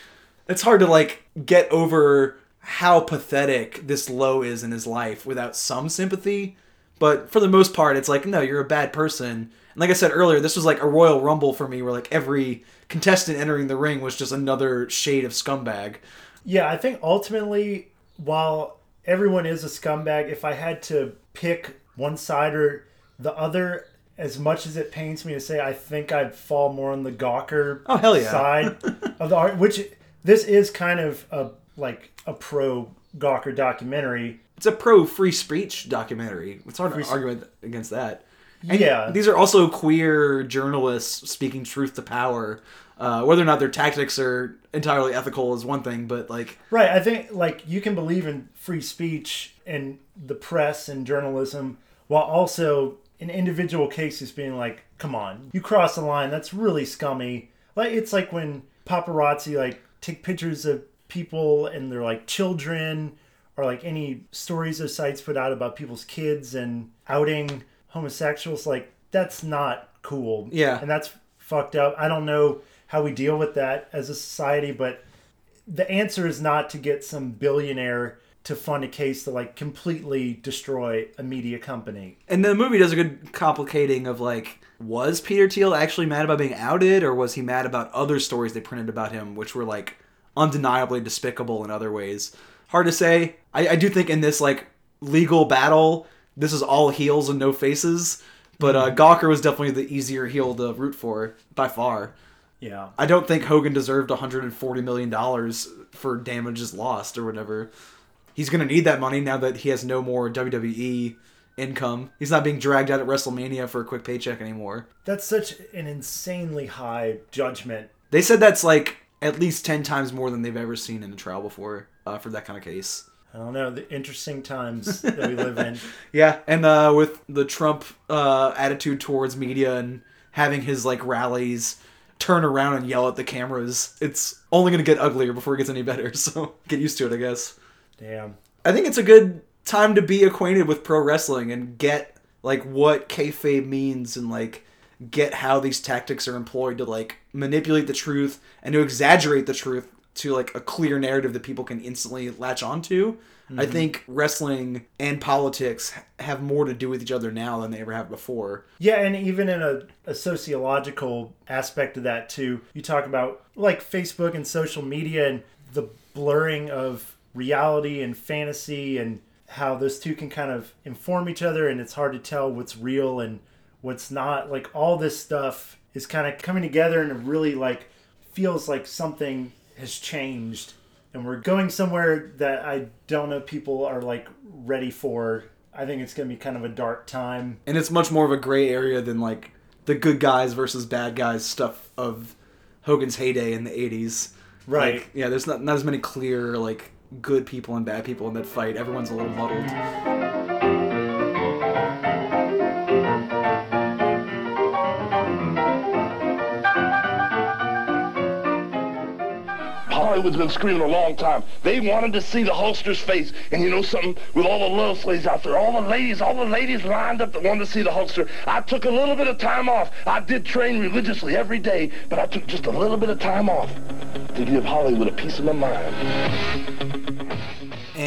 A: it's hard to like get over how pathetic this low is in his life without some sympathy but for the most part it's like no you're a bad person and like i said earlier this was like a royal rumble for me where like every contestant entering the ring was just another shade of scumbag
B: Yeah, I think ultimately, while everyone is a scumbag, if I had to pick one side or the other, as much as it pains me to say, I think I'd fall more on the Gawker
A: Oh, hell yeah.
B: side of the art. Which this is kind of a like a pro Gawker documentary.
A: It's a pro free speech documentary. It's hard to argue against that. And
B: Yeah.
A: these are also queer journalists speaking truth to power. Uh, whether or not their tactics are entirely ethical is one thing, but like,
B: Right. I think like you can believe in free speech and the press and journalism while also in individual cases being like, come on, you cross the line. That's really scummy. Like it's like when paparazzi like take pictures of people and they're like children or like any stories or sites put out about people's kids and outing homosexuals like that's not cool
A: Yeah.
B: and that's fucked up i don't know how we deal with that as a society but the answer is not to get some billionaire to fund a case to like completely destroy a media company.
A: and the movie does a good complicating of like, was Peter Thiel actually mad about being outed, or was he mad about other stories they printed about him, which were like undeniably despicable in other ways? Hard to say. I, I do think in this like legal battle, this is all heels and no faces. But uh, Gawker was definitely the easier heel to root for by far.
B: Yeah.
A: I don't think Hogan deserved 140 million dollars for damages lost or whatever. He's gonna need that money now that he has no more WWE income. He's not being dragged out at WrestleMania for a quick paycheck anymore.
B: That's such an insanely high judgment.
A: They said that's like at least 10 times more than they've ever seen in a trial before uh, for that kind of case.
B: I don't know, the interesting times that we live in.
A: Yeah, and uh, with the Trump uh, attitude towards media and having his like rallies turn around and yell at the cameras, it's only gonna get uglier before it gets any better. So get used to it, I guess.
B: Damn.
A: I think it's a good time to be acquainted with pro wrestling and get like what kayfabe means and like get how these tactics are employed to like manipulate the truth and to exaggerate the truth to like a clear narrative that people can instantly latch onto. I mm-hmm. think wrestling and politics have more to do with each other now than they ever have before.
B: Yeah, and even in a, a sociological aspect of that too, you talk about like Facebook and social media and the blurring of reality and fantasy and how those two can kind of inform each other and it's hard to tell what's real and what's not. Like all this stuff is kind of coming together and it really like feels like something has changed and we're going somewhere that I don't know people are like ready for. I think it's going to be kind of a dark time.
A: and it's much more of a gray area than like the good guys versus bad guys stuff of Hogan's heyday in the 80s.
B: Right.
A: Like, yeah, there's not not as many clear like good people and bad people in that fight. Everyone's a little muddled.
E: Hollywood's been screaming a long time. They wanted to see the Hulkster's face. And you know something? With all the love slaves out there, all the ladies, all the ladies lined up that wanted to see the Hulkster. I took a little bit of time off. I did train religiously every day, but I took just a little bit of time off to give Hollywood a piece of my mind.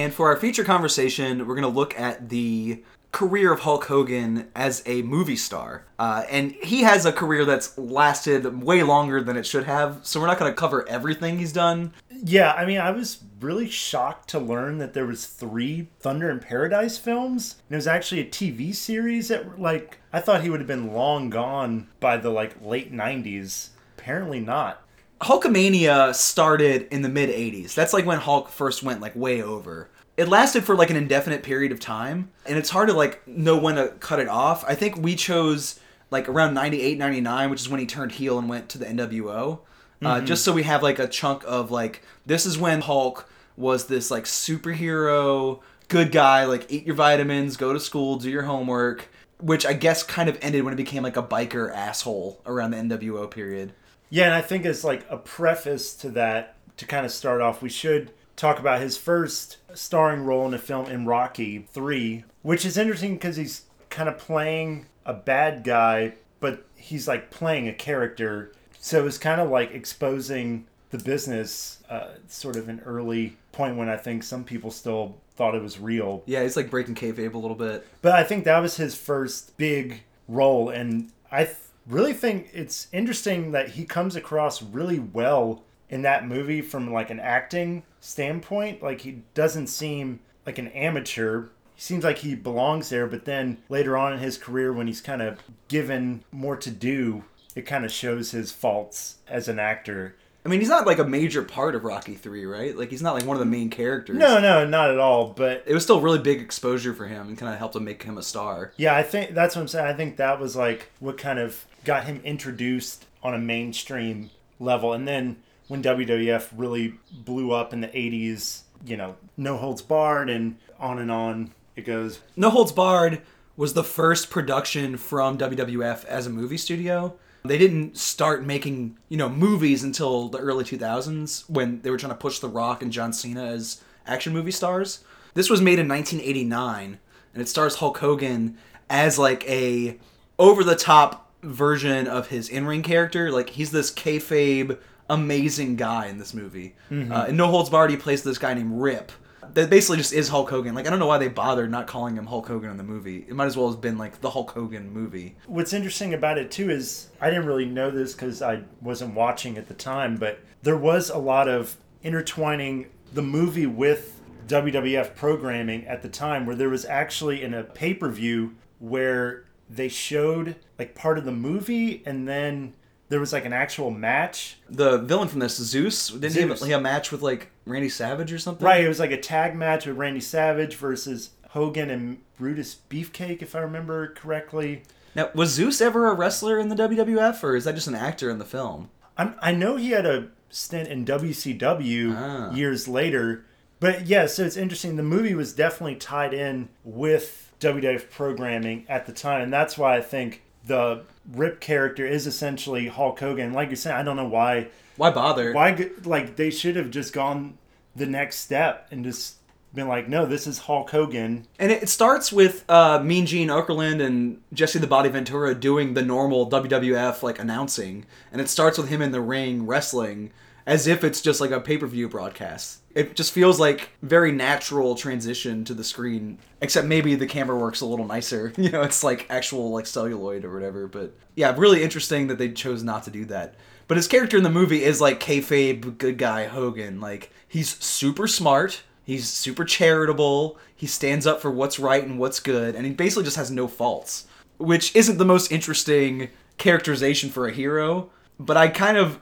A: And for our feature conversation, we're going to look at the career of Hulk Hogan as a movie star. Uh, and he has a career that's lasted way longer than it should have, so we're not going to cover everything he's done.
B: Yeah, I mean, I was really shocked to learn that there was three Thunder in Paradise films. And it was actually a TV series that, like, I thought he would have been long gone by the like late '90s. Apparently not.
A: Hulkamania started in the mid 80s. That's like when Hulk first went like way over. It lasted for like an indefinite period of time, and it's hard to like know when to cut it off. I think we chose like around 98, 99, which is when he turned heel and went to the NWO. Uh, just so we have like a chunk of like this is when Hulk was this like superhero good guy, like eat your vitamins, go to school, do your homework, which I guess kind of ended when it became like a biker asshole around the NWO period.
B: Yeah, and I think as like a preface to that, to kind of start off, we should talk about his first starring role in a film in Rocky 3, which is interesting because he's kind of playing a bad guy, but he's like playing a character. So it's kind of like exposing the business, uh, sort of an early point when I think some people still thought it was real.
A: Yeah, he's like breaking kayfabe a little bit.
B: But I think that was his first big role, and I th- really think it's interesting that he comes across really well in that movie from like an acting standpoint. Like he doesn't seem like an amateur. He seems like he belongs there, but then later on in his career, when he's kind of given more to do, it kind of shows his faults as an actor.
A: I mean, he's not like a major part of Rocky 3, right? Like, he's not like one of the main characters.
B: No, no, not at all. But
A: It was still really big exposure for him and kind of helped him make him a star.
B: Yeah, I think that's what I'm saying. I think that was like what kind of got him introduced on a mainstream level. And then when WWF really blew up in the 80s, you know, no holds barred and on and on it goes.
A: No Holds Barred was the first production from WWF as a movie studio. They didn't start making, you know, movies until the early 2000s when they were trying to push The Rock and John Cena as action movie stars. This was made in 1989 and it stars Hulk Hogan as like a over the top version of his in-ring character. Like he's this kayfabe amazing guy in this movie. Uh, in No Holds Barred, he plays this guy named Rip. That basically just is Hulk Hogan. Like I don't know why they bothered not calling him Hulk Hogan in the movie. It might as well have been like the Hulk Hogan movie.
B: What's interesting about it too is I didn't really know this because I wasn't watching at the time, but there was a lot of intertwining the movie with WWF programming at the time where there was actually in a pay per view where they showed like part of the movie and then there was like an actual match.
A: The villain from this, Zeus, didn't he have
B: Zeus.
A: a, a match with like Randy Savage or something?
B: Right, it was like a tag match with Randy Savage versus Hogan and Brutus Beefcake, if I remember correctly.
A: Now, was Zeus ever a wrestler in the WWF, or is that just an actor in the film?
B: I'm, I know he had a stint in WCW
A: Ah.
B: years later, but yeah, so it's interesting. The movie was definitely tied in with WWF programming at the time, and that's why I think the Rip character is essentially Hulk Hogan. Like you're saying, I don't know why.
A: Why bother?
B: Why like they should have just gone the next step and just been like, no, this is Hulk Hogan.
A: And it starts with uh, Mean Gene Okerlund and Jesse the Body Ventura doing the normal WWF like announcing, and it starts with him in the ring wrestling as if it's just like a pay per view broadcast. It just feels like very natural transition to the screen, except maybe the camera works a little nicer. You know, it's like actual like celluloid or whatever. But yeah, really interesting that they chose not to do that. But his character in the movie is like kayfabe good guy Hogan. Like he's super smart. He's super charitable. He stands up for what's right and what's good, and he basically just has no faults, which isn't the most interesting characterization for a hero. But I kind of,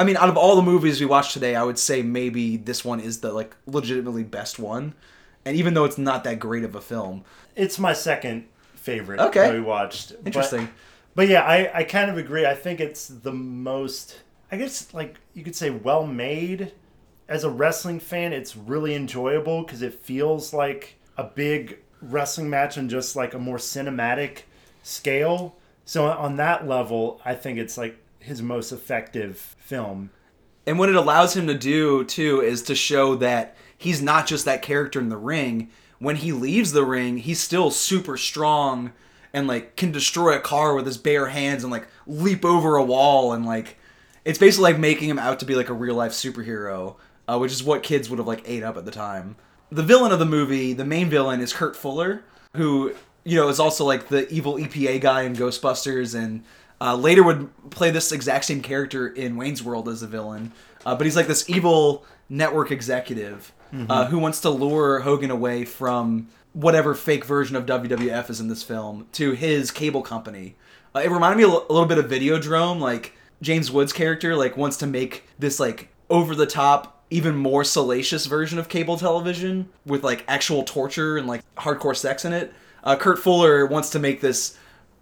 A: I mean, out of all the movies we watched today, I would say maybe this one is the like legitimately best one. And even though it's not that great of a film,
B: It's my second favorite
A: Okay.
B: that we watched. But-
A: Interesting.
B: But, yeah, I, I kind of agree. I think it's the most, I guess, like you could say, well made. As a wrestling fan, it's really enjoyable because it feels like a big wrestling match on just like a more cinematic scale. So on that level, I think it's like his most effective film.
A: And what it allows him to do too is to show that he's not just that character in the ring. When he leaves the ring, he's still super strong and like can destroy a car with his bare hands and like leap over a wall and like it's basically like making him out to be like a real life superhero, uh, which is what kids would have like ate up at the time. The villain of the movie, the main villain, is Kurt Fuller, who you know is also like the evil EPA guy in Ghostbusters, and uh, later would play this exact same character in Wayne's World as a villain. Uh, but he's like this evil network executive uh, who wants to lure Hogan away from whatever fake version of WWF is in this film to his cable company. Uh, it reminded me a little bit of Videodrome, like James Woods' character like wants to make this like over the top, even more salacious version of cable television with like actual torture and like hardcore sex in it. Uh, Kurt Fuller wants to make this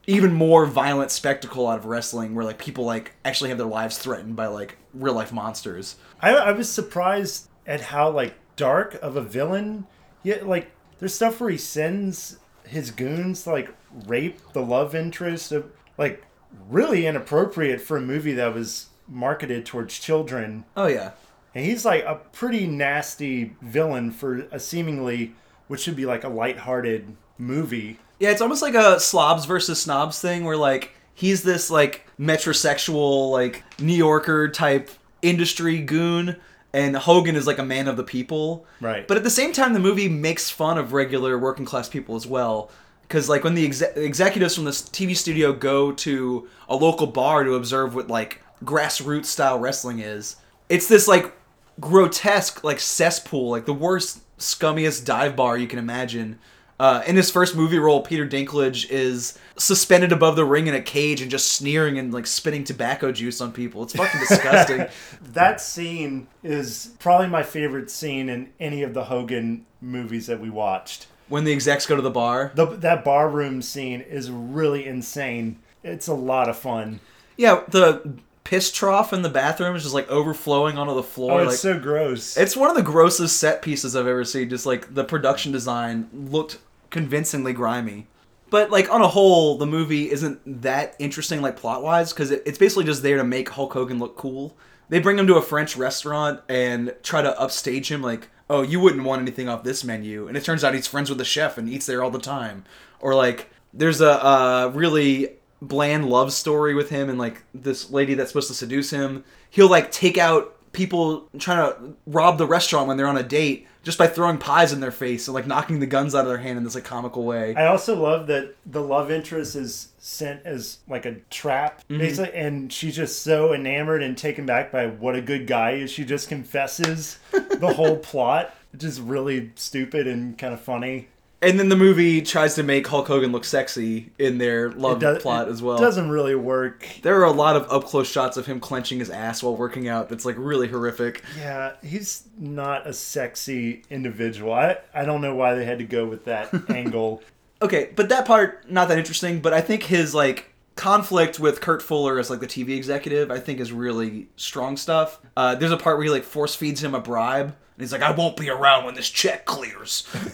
A: even more violent spectacle out of wrestling where like people like actually have their lives threatened by like real life monsters.
B: I, I was surprised at how like dark of a villain. Yet like there's stuff where he sends his goons to, like rape the love interest of like really inappropriate for a movie that was marketed towards children.
A: Oh yeah.
B: And he's like a pretty nasty villain for a seemingly which should be like a light-hearted movie.
A: Yeah, it's almost like a slobs versus snobs thing where like he's this like metrosexual like New Yorker type industry goon and Hogan is like a man of the people.
B: Right.
A: But at the same time the movie makes fun of regular working class people as well cuz like when the exe- executives from this TV studio go to a local bar to observe what like grassroots style wrestling is, it's this like grotesque like cesspool, like the worst scummiest dive bar you can imagine. Uh, in his first movie role, Peter Dinklage is suspended above the ring in a cage and just sneering and like spitting tobacco juice on people. It's fucking disgusting.
B: That scene is probably my favorite scene in any of the Hogan movies that we watched.
A: when the execs go to the bar.
B: The, that bar room scene is really insane. It's a lot of fun.
A: Yeah, the piss trough in the bathroom is just like overflowing onto the floor.
B: Oh, it's
A: like,
B: so gross.
A: It's one of the grossest set pieces I've ever seen. Just like the production design looked convincingly grimy. But like on a whole, the movie isn't that interesting like plot wise because it, it's basically just there to make Hulk Hogan look cool. They bring him to a French restaurant and try to upstage him like, oh, you wouldn't want anything off this menu, and it turns out he's friends with the chef and eats there all the time. Or like, there's a really bland love story with him and like this lady that's supposed to seduce him. He'll like take out people trying to rob the restaurant when they're on a date just by throwing pies in their face and like knocking the guns out of their hand in this like comical way.
B: I also love that the love interest is sent as like a trap,
A: Mm-hmm.
B: basically, and she's just so enamored and taken back by what a good guy is. She just confesses the whole plot, which is really stupid and kind of funny.
A: And then the movie tries to make Hulk Hogan look sexy in their love
B: does-
A: plot as well.
B: It doesn't really work.
A: There are a lot of up close shots of him clenching his ass while working out. That's like really horrific.
B: Yeah, he's not a sexy individual. I, I don't know why they had to go with that angle.
A: Okay, but that part not that interesting. But I think his like conflict with Kurt Fuller as like the TV executive, I think is really strong stuff. Uh, there's a part where he like force feeds him a bribe, and he's like, "I won't be around when this check clears,"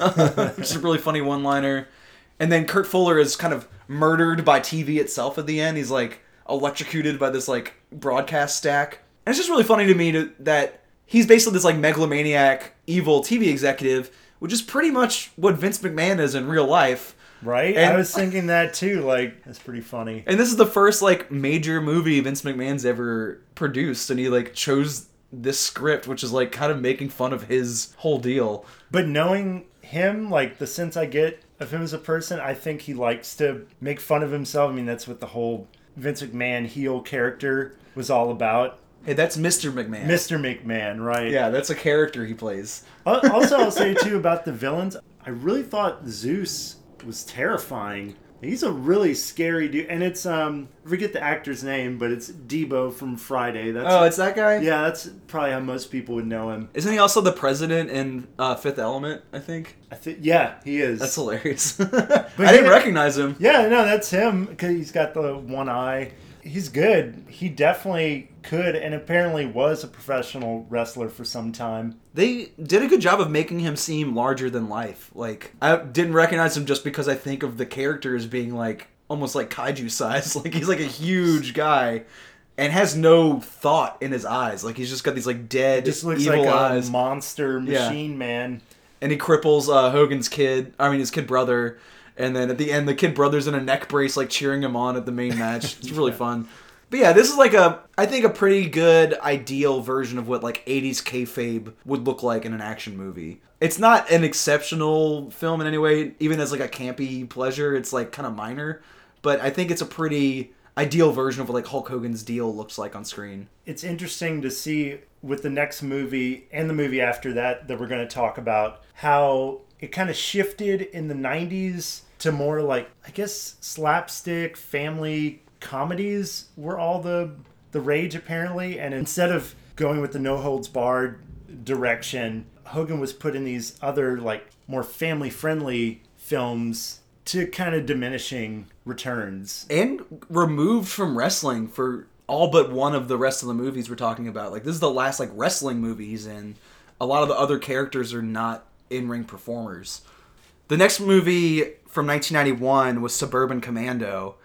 A: which is a really funny one liner. And then Kurt Fuller is kind of murdered by TV itself at the end. He's like electrocuted by this like broadcast stack. And it's just really funny to me to, that he's basically this like megalomaniac evil TV executive, which is pretty much what Vince McMahon is in real life.
B: Right?
A: And-
B: I was thinking that too. Like, that's pretty funny.
A: And this is the first like major movie Vince McMahon's ever produced, and he like chose this script, which is like kind of making fun of his whole deal.
B: But knowing him, like the sense I get of him as a person, I think he likes to make fun of himself. I mean, that's what the whole Vince McMahon heel character was all about.
A: Hey, that's Mr. McMahon.
B: Mr. McMahon, right?
A: Yeah, that's a character he plays.
B: Uh, also, I'll say too about the villains. I really thought Zeus was terrifying. He's a really scary dude, and it's um I forget the actor's name, but it's Deebo from Friday. That's
A: Oh, it's that guy.
B: yeah, that's probably how most people would know him.
A: Isn't he also the president in uh, Fifth Element? I think
B: I think yeah, he is.
A: that's hilarious. I didn't recognize him.
B: Yeah, no, that's him because he's got the one eye. He's good. He definitely could, and apparently was a professional wrestler for some time.
A: They did a good job of making him seem larger than life. Like I didn't recognize him just because I think of the character as being like almost like kaiju size. Like he's like a huge guy and has no thought in his eyes. Like he's just got these like dead
B: Just looks
A: evil
B: like
A: eyes.
B: a monster
A: Yeah.
B: machine man.
A: and he cripples uh, Hogan's kid. I mean, his kid brother. And then at the end, the kid brother's in a neck brace, like cheering him on at the main match. It's really fun. But yeah, this is like a, I think, a pretty good ideal version of what like '80s kayfabe would look like in an action movie. It's not an exceptional film in any way, even as like a campy pleasure. It's like kind of minor, but I think it's a pretty ideal version of what like Hulk Hogan's deal looks like on screen.
B: It's interesting to see with the next movie and the movie after that that we're going to talk about how it kind of shifted in the 90s to more like I guess slapstick family comedies were all the the rage apparently and instead of going with the no holds barred direction Hogan was put in these other like more family friendly films to kind of diminishing returns
A: and removed from wrestling for all but one of the rest of the movies we're talking about. Like this is the last like wrestling movie he's in. A lot of the other characters are not in-ring performers. The next movie from 1991 was Suburban Commando,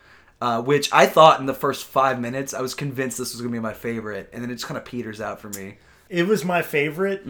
A: uh, which I thought in the first five minutes I was convinced this was gonna be my favorite, and then it just kind of peters out for me.
B: It was my favorite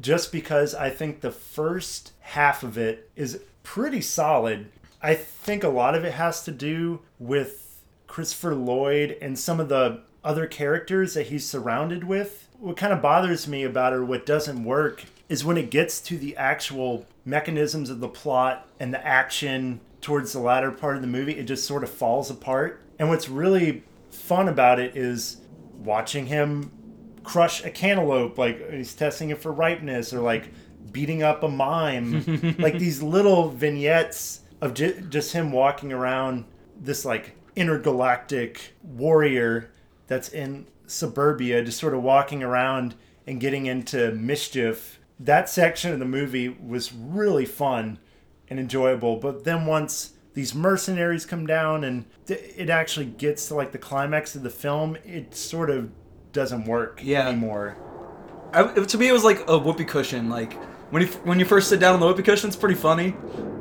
B: just because I think the first half of it is pretty solid. I think a lot of it has to do with Christopher Lloyd and some of the other characters that he's surrounded with. What kind of bothers me about it, or what doesn't work, is when it gets to the actual mechanisms of the plot and the action towards the latter part of the movie, it just sort of falls apart. And what's really fun about it is watching him crush a cantaloupe, like he's testing it for ripeness, or like beating up a mime. like these little vignettes of ju- just him walking around this like intergalactic warrior that's in suburbia, just sort of walking around and getting into mischief. That section of the movie was really fun and enjoyable. But then once these mercenaries come down and it actually gets to like the climax of the film, it sort of doesn't work
A: Yeah.
B: anymore.
A: I, to me, it was like a whoopee cushion. Like when you when you first sit down on the whoopee cushion, it's pretty funny,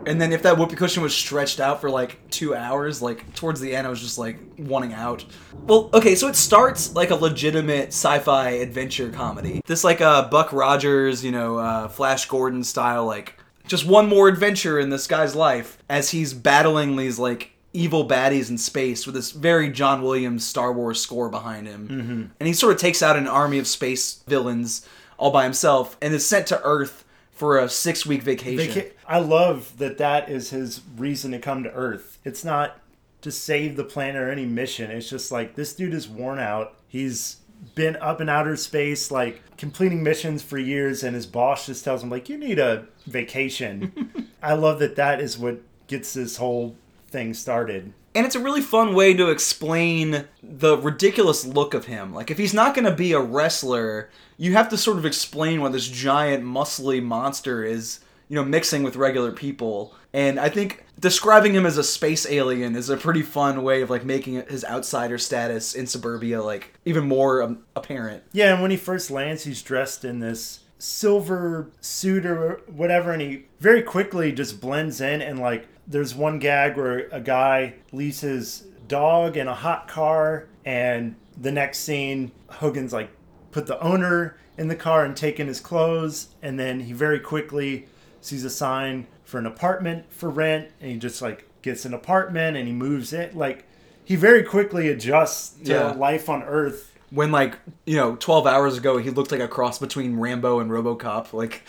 A: and then if that whoopee cushion was stretched out for like two hours, like towards the end, I was just like wanting out. Well, okay, so it starts like a legitimate sci-fi adventure comedy. This like a Buck Rogers, you know, uh, Flash Gordon style, like just one more adventure in this guy's life as he's battling these like evil baddies in space with this very John Williams Star Wars score behind him. And he sort of takes out an army of space villains all by himself and is sent to Earth for a six week vacation.
B: Vaca- I love that that is his reason to come to Earth. It's not to save the planet or any mission. It's just like this dude is worn out. He's been up in outer space, like completing missions for years, and his boss just tells him, like, you need a vacation. I love that that is what gets this whole thing started.
A: And it's a really fun way to explain the ridiculous look of him. Like, if he's not going to be a wrestler, you have to sort of explain why this giant, muscly monster is, you know, mixing with regular people. And I think describing him as a space alien is a pretty fun way of, like, making his outsider status in suburbia, like, even more um, apparent.
B: Yeah, and when he first lands, he's dressed in this silver suit or whatever, and he very quickly just blends in. And like, there's one gag where a guy leaves his dog in a hot car, and the next scene, Hogan's like put the owner in the car and taken his clothes, and then he very quickly sees a sign for an apartment for rent, and he just like gets an apartment and he moves in. Like, he very quickly adjusts to
A: Yeah.
B: life on Earth.
A: When, like, you know, 12 hours ago, he looked like a cross between Rambo and Robocop. Like,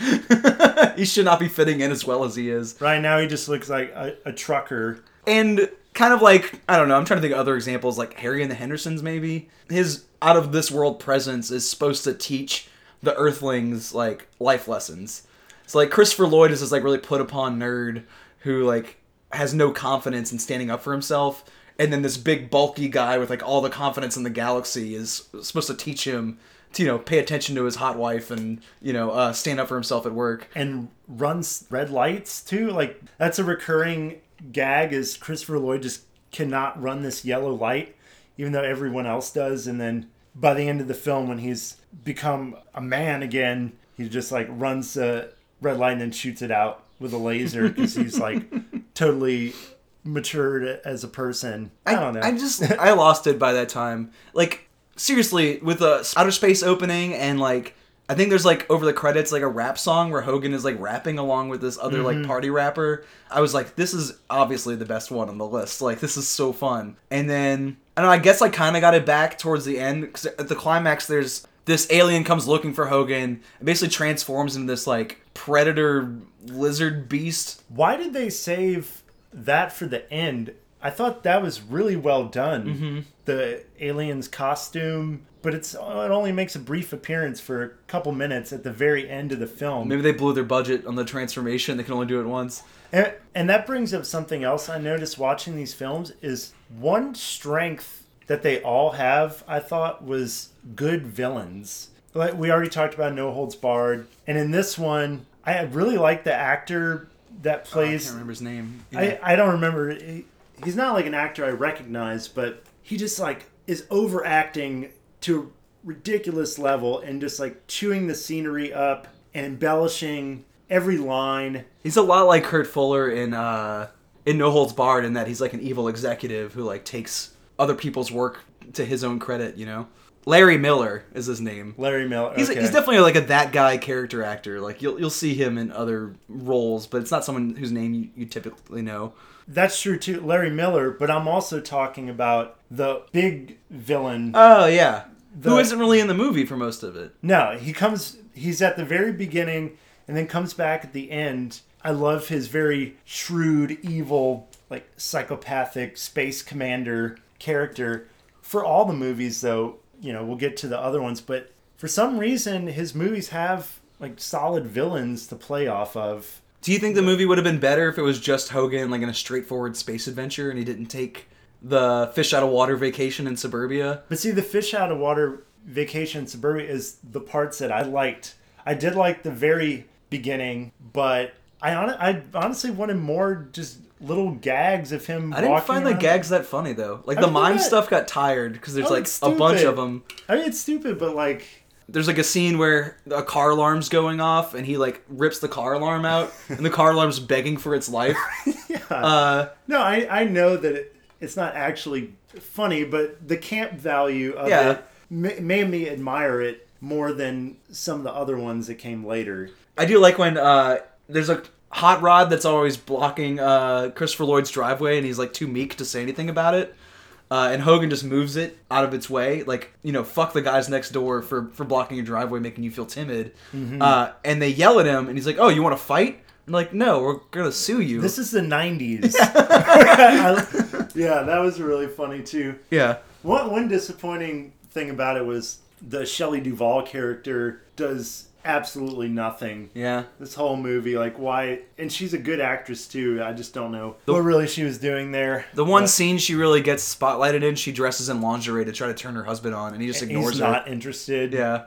A: he should not be fitting in as well as he is.
B: Right now, he just looks like a, a trucker.
A: And kind of like I don't know. I'm trying to think of other examples, like Harry and the Hendersons. Maybe his out of this world presence is supposed to teach the Earthlings like life lessons. So like Christopher Lloyd is this like really put upon nerd who like has no confidence in standing up for himself, and then this big bulky guy with like all the confidence in the galaxy is supposed to teach him to you know pay attention to his hot wife and you know uh, stand up for himself at work.
B: and runs red lights too. Like that's a recurring gag is Christopher Lloyd just cannot run this yellow light, even though everyone else does. And then by the end of the film, when he's become a man again, he just like runs the red light and then shoots it out with a laser because he's like totally matured as a person. I, don't know.
A: I just I lost it by that time. Like seriously, with the outer space opening and like I think there's like over the credits like a rap song where Hogan is like rapping along with this other
B: Mm-hmm.
A: like party rapper. I was like, this is obviously the best one on the list. Like this is so fun. And then I don't know. I guess I kind of got it back towards the end because at the climax there's this alien comes looking for Hogan and basically transforms into this like predator lizard beast.
B: Why did they save that for the end? I thought that was really well done.
A: Mm-hmm.
B: The alien's costume, but it's oh, it only makes a brief appearance for a couple minutes at the very end of the film.
A: Maybe they blew their budget on the transformation. They can only do it once.
B: And, and that brings up something else I noticed watching these films is one strength that they all have, I thought, was good villains. Like we already talked about No Holds Barred, and in this one, I really like the actor that
A: Oh, I
B: plays
A: can't remember his name.
B: I, I don't remember. He, he's not like an actor I recognize, but he just like is overacting to a ridiculous level and just like chewing the scenery up and embellishing every line.
A: He's a lot like Kurt Fuller in uh in No Holds Barred in that he's like an evil executive who like takes other people's work to his own credit, you know. Larry Miller is his name.
B: Larry Miller.
A: He's,
B: okay.
A: he's definitely like a that guy character actor. Like you'll you'll see him in other roles, but it's not someone whose name you, you typically know.
B: That's true too, Larry Miller. But I'm also talking about the big villain.
A: Oh yeah, who
B: The-
A: isn't really in the movie for most of it.
B: No, he comes. He's at the very beginning and then comes back at the end. I love his very shrewd, evil, like psychopathic space commander character. For all the movies, though, you know, we'll get to the other ones, but for some reason, his movies have like solid villains to play off of.
A: Do you think the movie would have been better if it was just Hogan like in a straightforward space adventure and he didn't take the fish out of water vacation in suburbia?
B: But see, the fish out of water vacation in suburbia is the parts that I liked. I did like the very beginning, but I hon- I honestly wanted more just little gags of him.
A: I didn't find the gags that funny though. Like
B: I
A: the
B: mean,
A: mime
B: that-
A: stuff got tired because there's
B: Oh,
A: like a bunch of them.
B: I mean, it's stupid, but like,
A: There's like a scene where a car alarm's going off and he like rips the car alarm out and the car alarm's begging for its life.
B: yeah.
A: Uh,
B: no, I I know that it, it's not actually funny, but the camp value of
A: Yeah.
B: it ma- made me admire it more than some of the other ones that came later.
A: I do like when uh, there's a hot rod that's always blocking uh, Christopher Lloyd's driveway and he's like too meek to say anything about it. Uh, and Hogan just moves it out of its way, like you know, fuck the guys next door for for blocking your driveway, making you feel timid.
B: Mm-hmm.
A: Uh, and they yell at him, and he's like, "Oh, you want to fight?" I'm like, "No, we're gonna sue you."
B: This is the '90s. I- yeah, that was really funny too.
A: yeah,
B: One one disappointing thing about it was the Shelley Duvall character does absolutely nothing.
A: yeah.
B: This whole movie, like why? And she's a good actress too. I just don't know what really she was doing there.
A: The one
B: But
A: scene she really gets spotlighted in, she dresses in lingerie to try to turn her husband on, and he just ignores
B: he's
A: her.
B: not interested.
A: Yeah,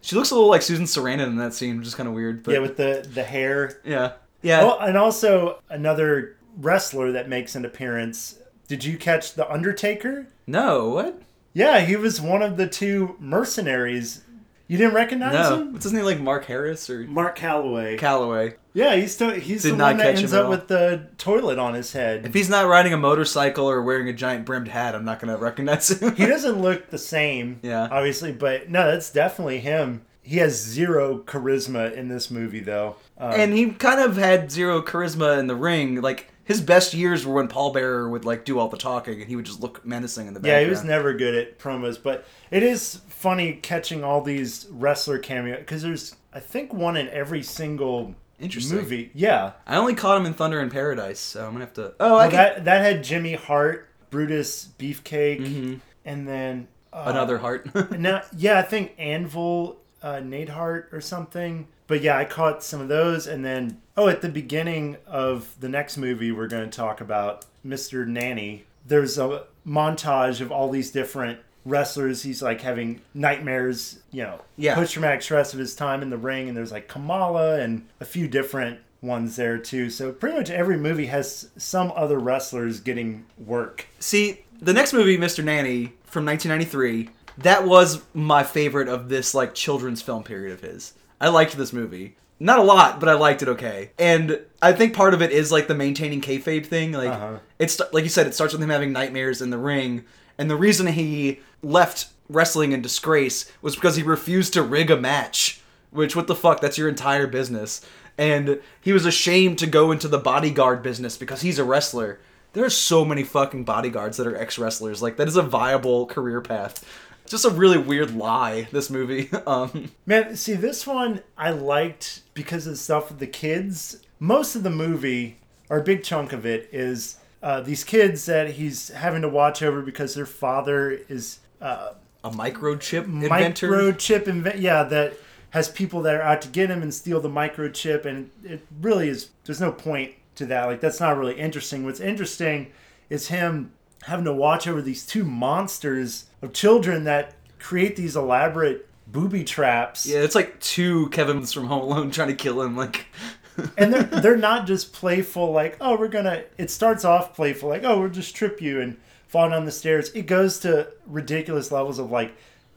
A: she looks a little like Susan Sarandon in that scene, which is kind of weird. But
B: yeah, with the the hair.
A: yeah, yeah.
B: Oh, and also another wrestler that makes an appearance. Did you catch the Undertaker?
A: no, what?
B: Yeah, he was one of the two mercenaries. You didn't recognize
A: No,
B: him?
A: what's his name? Like Mark Harris or
B: Mark Calaway.
A: Calaway?
B: yeah, he's to, he's
A: Did
B: the
A: not
B: one that
A: catch
B: ends
A: him at
B: up
A: all.
B: with the toilet on his head.
A: If he's not riding a motorcycle or wearing a giant brimmed hat, I'm not gonna recognize him.
B: he doesn't look the same,
A: Yeah.
B: obviously, but no, that's definitely him. He has zero charisma in this movie, though. Um,
A: and he kind of had zero charisma in the ring. Like his best years were when Paul Bearer would like do all the talking, and he would just look menacing in the background.
B: yeah, he was never good at promos, but it is funny catching all these wrestler cameo because there's, I think, one in every single
A: Interesting.
B: movie. Yeah.
A: I only caught him in Thunder in Paradise, so I'm gonna have to. Oh, I
B: Well,
A: can...
B: that that had Jimmy Hart, Brutus Beefcake, and then uh,
A: another heart.
B: No, yeah, I think Anvil, uh, Nate Hart or something. But yeah, I caught some of those, and then oh, at the beginning of the next movie we're going to talk about, Mr. Nanny. There's a montage of all these different wrestlers. He's like having nightmares, you know,
A: Yeah.
B: post traumatic stress of his time in the ring, and there's like Kamala and a few different ones there too. So pretty much every movie has some other wrestlers getting work.
A: See, the next movie, Mr. Nanny, from 1993, that was my favorite of this like children's film period of his. I liked this movie. Not a lot, but I liked it okay. And I think part of it is like the maintaining kayfabe thing. Like
B: Uh-huh.
A: it's like you said, it starts with him having nightmares in the ring, and the reason he left wrestling in disgrace was because he refused to rig a match. Which what the fuck? That's your entire business. And he was ashamed to go into the bodyguard business because he's a wrestler. There are so many fucking bodyguards that are ex wrestlers. Like that is a viable career path. Just a really weird lie. This movie. Um,
B: Man, see this one I liked because of the stuff with the kids. Most of the movie, or a big chunk of it, is uh, these kids that he's having to watch over because their father is uh,
A: a microchip inventor.
B: microchip invent. Yeah, that has people that are out to get him and steal the microchip, and it really is. There's no point to that. Like that's not really interesting. What's interesting is him having to watch over these two monsters of children that create these elaborate booby traps.
A: yeah, it's like two Kevins from Home Alone trying to kill him. Like,
B: and they're they're not just playful like oh we're gonna it starts off playful like oh we'll just trip you and fall down the stairs. It goes to ridiculous levels of like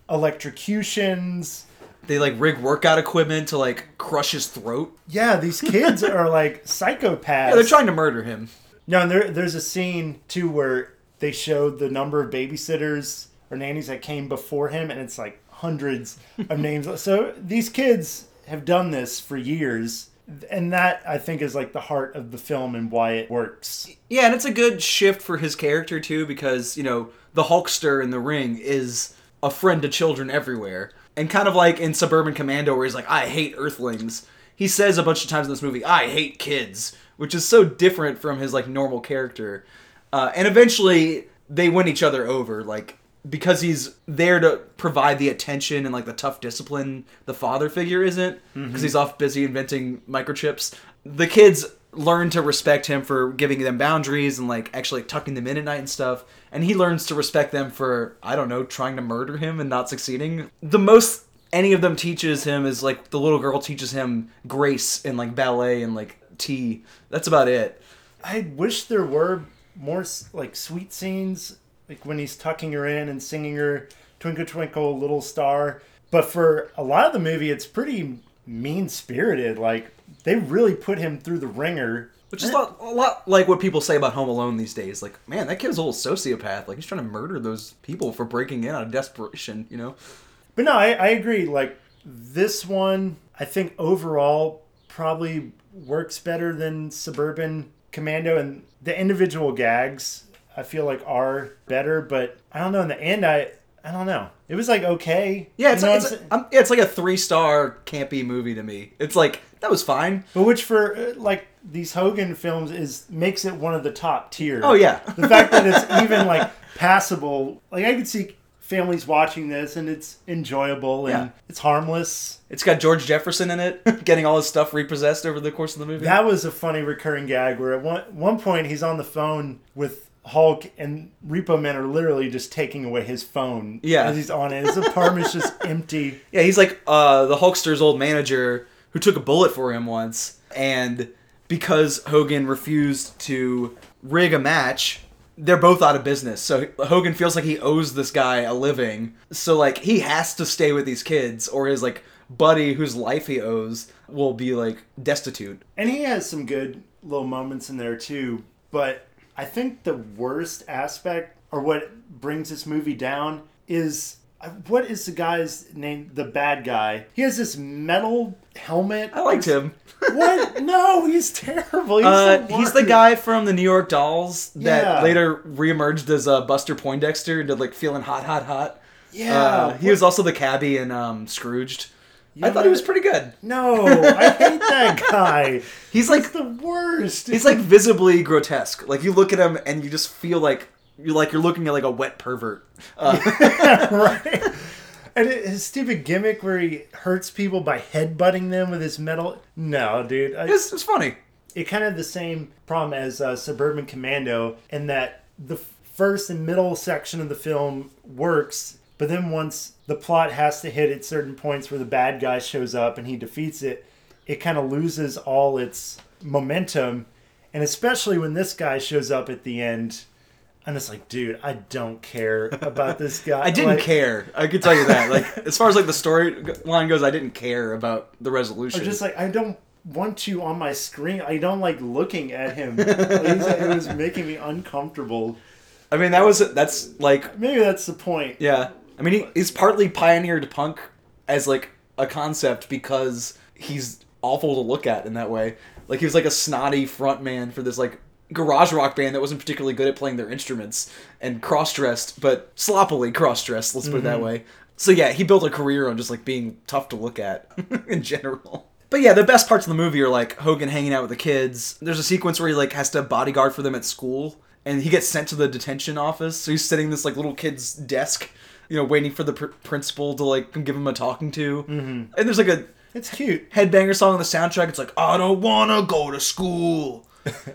B: electrocutions.
A: They like rig workout equipment to like crush his throat.
B: yeah these kids are like psychopaths.
A: Yeah, they're trying to murder him.
B: no and there, there's a scene too where they showed the number of babysitters or nannies that came before him and it's like hundreds of names. So these kids have done this for years and that i think is like the heart of the film and why it works
A: Yeah, and it's a good shift for his character too, because you know the Hulkster in the ring is a friend to children everywhere, and kind of like in Suburban Commando, where he's like, "I hate Earthlings." He says a bunch of times in this movie, "I hate kids," which is so different from his like normal character. Uh, and eventually, they win each other over, like because he's there to provide the attention and like the tough discipline the father figure isn't because mm-hmm. he's off busy inventing microchips the kids learn to respect him for giving them boundaries and like actually tucking them in at night and stuff and he learns to respect them for i don't know trying to murder him and not succeeding. The most any of them teaches him is like the little girl teaches him grace and like ballet and like tea. That's about it.
B: I wish there were more like sweet scenes, like when he's tucking her in and singing her "Twinkle Twinkle Little Star." But for a lot of the movie, it's pretty mean spirited. Like they really put him through the ringer.
A: Which is a lot, a lot like what people say about Home Alone these days. Like, man, that kid's a little sociopath. Like, he's trying to murder those people for breaking in out of desperation, you know?
B: But no, I, I agree. Like this one, I think overall probably works better than Suburban Commando, and the individual gags I feel like are better. But I don't know. In the end, I I don't know. It was like okay.
A: Yeah, it's,
B: You know
A: like, it's,
B: I'm?
A: I'm- yeah, it's like a three star campy movie to me. It's like, that was fine.
B: But which for uh, like these Hogan films is makes it one of the top tier.
A: Oh, yeah.
B: the fact that it's even like passable. Like I could see families watching this and it's enjoyable and
A: Yeah.
B: it's harmless.
A: It's got George Jefferson in it, getting all his stuff repossessed over the course of the movie.
B: That was a funny recurring gag where at one one point he's on the phone with Hulk and Repo Man are literally just taking away his phone
A: Yeah.
B: as he's on it. His apartment's just empty.
A: Yeah, he's like uh, the Hulkster's old manager who took a bullet for him once, and because Hogan refused to rig a match, they're both out of business. So Hogan feels like he owes this guy a living. So like he has to stay with these kids, or his like buddy whose life he owes will be like destitute.
B: And he has some good little moments in there too. But I think the worst aspect, or what brings this movie down, is uh, what is the guy's name? The bad guy. He has this metal helmet.
A: I liked him.
B: What? No, he's terrible. He's,
A: Uh,
B: the
A: he's the guy from the New York Dolls that
B: Yeah.
A: later reemerged as uh, Buster Poindexter and did like feeling hot, hot, hot.
B: Yeah.
A: Uh, he was also the cabbie in um, Scrooged. I thought he was pretty good.
B: No, I hate that guy.
A: He's like
B: He's the worst.
A: he's like visibly grotesque. Like you look at him and you just feel like you're like you're looking at like a wet pervert. Uh,
B: right. And it- his stupid gimmick where he hurts people by headbutting them with his metal. No, dude. I,
A: it's, it's funny.
B: it kind of the same problem as uh, Suburban Commando in that the first and middle section of the film works, but then once the plot has to hit at certain points where the bad guy shows up and he defeats it, it kind of loses all its momentum. And especially when this guy shows up at the end, I'm just like, dude, I don't care about this guy.
A: I didn't
B: Like,
A: care. I could tell you that. Like as far as like the storyline goes, I didn't care about the resolution.
B: I'm just like, I don't want you on my screen. I don't like looking at him. Like, it was making me uncomfortable.
A: I mean, that was that's like
B: Maybe that's the point.
A: yeah. I mean, he, he's partly pioneered punk as like a concept because he's awful to look at in that way. Like he was like a snotty front man for this like garage rock band that wasn't particularly good at playing their instruments and cross dressed, but sloppily cross dressed. Let's put it that mm-hmm. way. So yeah, he built a career on just like being tough to look at in general. But yeah, the best parts of the movie are like Hogan hanging out with the kids. There's a sequence where he like has to bodyguard for them at school, and he gets sent to the detention office. So he's sitting this like little kid's desk, you know, waiting for the pr- principal to like give him a talking to. Mm-hmm. And there's like a
B: It's cute.
A: headbanger song on the soundtrack. It's like I don't wanna go to school.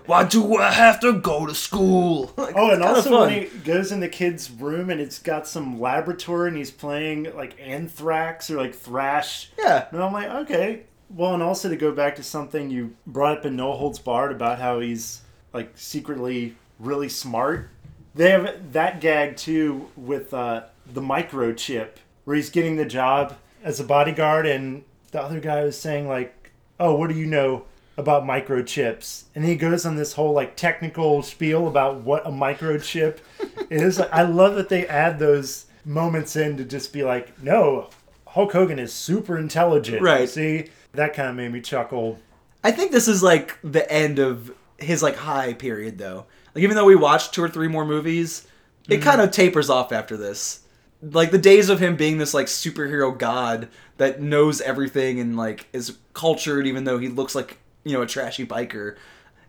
A: Why do I have to go to school? Like,
B: Oh, and also
A: fun.
B: when he goes in the kid's room and it's got some laboratory and he's playing like anthrax or like thrash.
A: yeah,
B: And I'm like, okay. Well, and also to go back to something you brought up in No Holds Barred about how he's like secretly really smart. They have that gag too with uh, the microchip where he's getting the job as a bodyguard and the other guy was saying like, "Oh, what do you know about microchips?" And he goes on this whole like technical spiel about what a microchip is. I love that they add those moments in to just be like, "No, Hulk Hogan is super intelligent."
A: Right.
B: See, that kind of made me chuckle.
A: I think this is like the end of his like high period though. Like even though we watched two or three more movies, it mm-hmm. kind of tapers off after this. Like the days of him being this like superhero god that knows everything and like is cultured even though he looks like, you know, a trashy biker.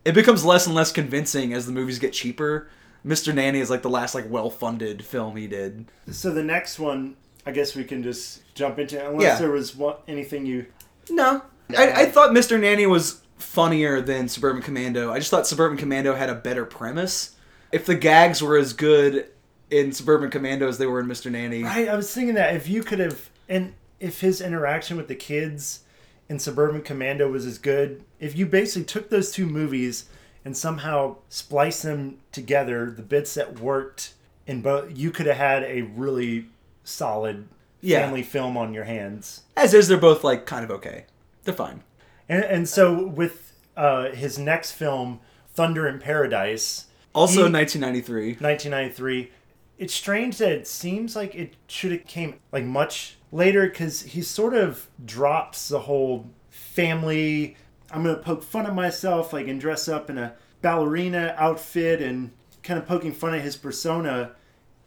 A: It becomes less and less convincing as the movies get cheaper. Mr. Nanny is like the last like well-funded film he did.
B: So the next one, I guess we can just jump into it, unless
A: Yeah.
B: there was what, anything you.
A: No. I, I thought Mr. Nanny was funnier than Suburban Commando. I just thought Suburban Commando had a better premise. If the gags were as good in Suburban Commando as they were in Mr. Nanny.
B: I, I was thinking that if you could have, and if his interaction with the kids in Suburban Commando was as good, if you basically took those two movies and somehow spliced them together, the bits that worked in both, you could have had a really solid
A: Yeah.
B: family film on your hands.
A: As is, they're both like kind of okay. They're fine.
B: And, and so with uh, his next film, Thunder in Paradise,
A: Also,
B: He-
A: 1993.
B: 1993. It's strange that it seems like it should have came like much later because he sort of drops the whole family. I'm gonna poke fun at myself, like and dress up in a ballerina outfit and kind of poking fun at his persona.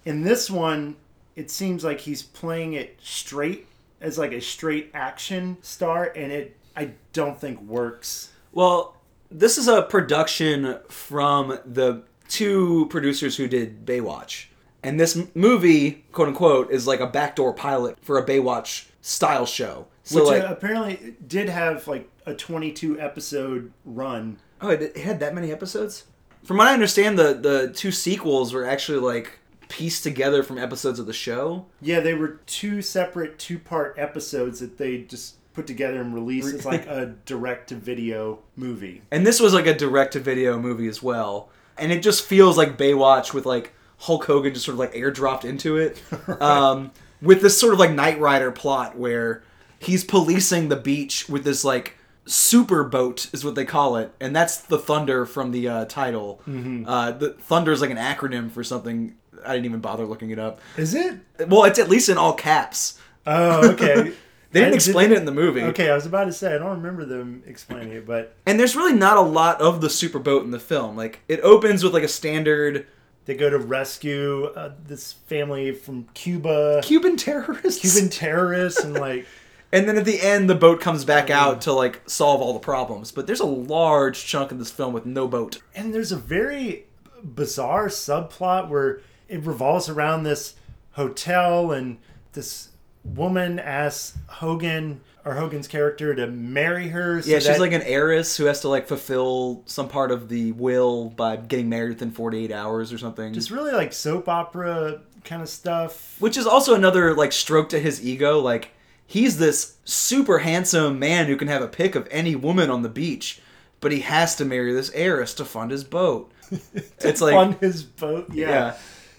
B: In this one, it seems like he's playing it straight as like a straight action star, and it I don't think works.
A: Well, this is a production from the two producers who did Baywatch. And this m- movie, quote unquote, is like a backdoor pilot for a Baywatch style show. So,
B: Which
A: like,
B: uh, apparently did have like a 22 episode run.
A: Oh, it it had that many episodes? From what I understand, the the two sequels were actually like pieced together from episodes of the show.
B: Yeah, they were two separate two part episodes that they just put together and released as like a direct to video movie.
A: And this was like a direct to video movie as well. And it just feels like Baywatch with like Hulk Hogan just sort of like airdropped into it. um, with this sort of like Knight Rider plot where he's policing the beach with this like super boat is what they call it and that's the thunder from the uh, title uh, the thunder is like an acronym for something i didn't even bother looking it up
B: Is it?
A: well it's at least in all caps
B: Oh, okay.
A: They didn't explain it in the movie.
B: Okay, I was about to say I don't remember them explaining it, but
A: And there's really not a lot of the super boat in the film. Like it opens with like a standard
B: they go to rescue uh, this family from Cuba,
A: Cuban terrorists.
B: Cuban terrorists, and like
A: And then at the end, the boat comes back out to like solve all the problems. But there's a large chunk of this film with no boat.
B: And there's a very bizarre subplot where it revolves around this hotel and this woman asks Hogan or Hogan's character to marry her. so
A: Yeah, she's
B: that-
A: like an heiress who has to like fulfill some part of the will by getting married within 48 hours or something.
B: just really like soap opera kind of stuff.
A: Which is also another like stroke to his ego. Like he's this super handsome man who can have a pick of any woman on the beach, but he has to marry this heiress to fund his boat. it's like
B: on his boat. Yeah.
A: yeah.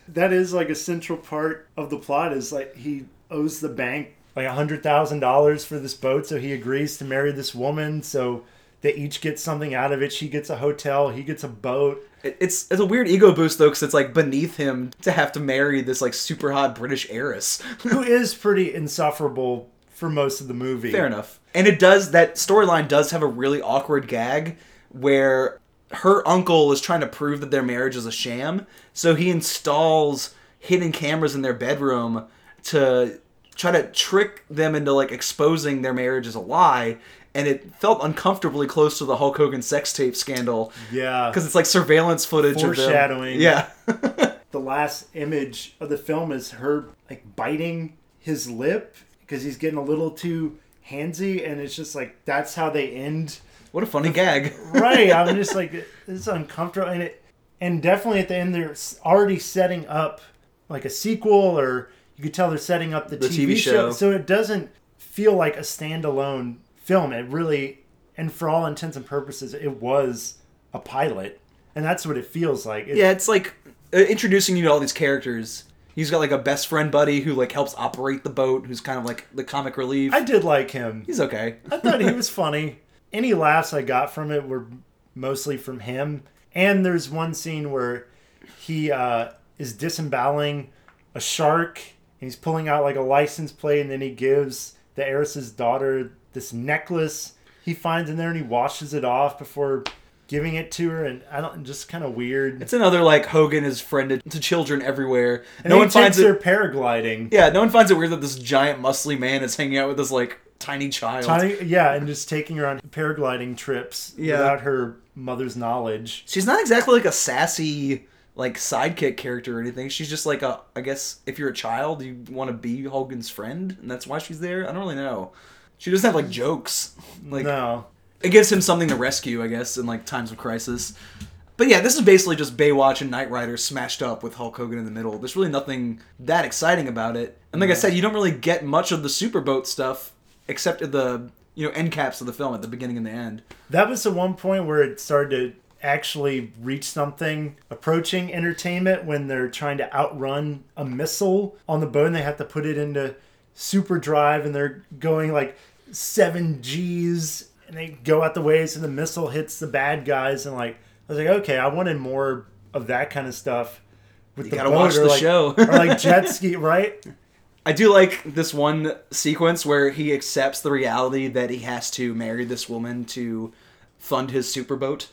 B: That is like a central part of the plot is like he owes the bank like a hundred thousand dollars for this boat, so he agrees to marry this woman. So they each get something out of it. She gets a hotel, he gets a boat.
A: It's it's a weird ego boost though, because it's like beneath him to have to marry this like super hot British heiress.
B: who is pretty insufferable for most of the movie.
A: Fair enough. And it does that storyline does have a really awkward gag where her uncle is trying to prove that their marriage is a sham, so he installs hidden cameras in their bedroom to try to trick them into like exposing their marriage as a lie. And it felt uncomfortably close to the Hulk Hogan sex tape scandal
B: Yeah.
A: because it's like surveillance footage of them.
B: Foreshadowing.
A: Yeah.
B: the last image of the film is her like biting his lip because he's getting a little too handsy, and it's just like that's how they end.
A: what a funny gag.
B: Right? I'm just like it's uncomfortable, and it and definitely at the end they're already setting up like a sequel, or you could tell they're setting up the,
A: The
B: TV,
A: TV
B: show.
A: show.
B: so it doesn't feel like a standalone film. It really, and for all intents and purposes, it was a pilot, and that's what it feels like. It-
A: Yeah, it's like uh, introducing you to all these characters. He's got like a best friend buddy who like helps operate the boat, who's kind of like the comic relief.
B: I did like him.
A: He's okay.
B: I thought he was funny. Any laughs I got from it were mostly from him. And there's one scene where he uh, is disemboweling a shark he's pulling out like a license plate and then he gives the heiress's daughter this necklace he finds in there and he washes it off before giving it to her and I don't just kind of weird.
A: It's another like Hogan is friended to children everywhere.
B: and
A: no one finds
B: her
A: it.
B: paragliding.
A: Yeah, no one finds it weird that this giant muscly man is hanging out with this like tiny child.
B: Tiny, yeah, and just taking her on paragliding trips
A: Yeah.
B: without her mother's knowledge.
A: She's not exactly like a sassy like sidekick character or anything. She's just like a I guess if you're a child, you want to be Hogan's friend, and that's why she's there. I don't really know. She doesn't have like jokes. Like
B: No.
A: it gives him something to rescue, I guess, in like times of crisis. But yeah, this is basically just Baywatch and Knight Rider smashed up with Hulk Hogan in the middle. There's really nothing that exciting about it. And like I said, you don't really get much of the superboat stuff except at the you know end caps of the film at the beginning and the end.
B: That was the one point where it started to actually reach something approaching entertainment when they're trying to outrun a missile on the boat and they have to put it into super drive and they're going like 7 G's and they go out the ways and the missile hits the bad guys and like I was like okay I wanted more of that kind of stuff with
A: You
B: the
A: gotta
B: boat
A: watch
B: or
A: the
B: like,
A: show.
B: or like jet ski right
A: I do like this one sequence where he accepts the reality that he has to marry this woman to fund his superboat.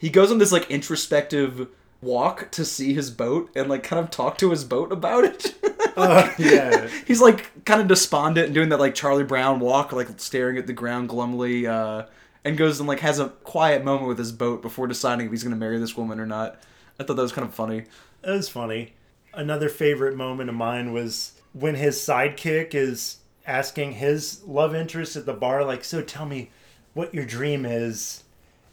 A: He goes on this like introspective walk to see his boat and like kind of talk to his boat about it.
B: uh, yeah
A: He's like kind of despondent and doing that like Charlie Brown walk, like staring at the ground glumly, uh, and goes and like has a quiet moment with his boat before deciding if he's gonna marry this woman or not. I thought that was kind of funny.
B: It was funny. Another favorite moment of mine was when his sidekick is asking his love interest at the bar, like, so tell me what your dream is.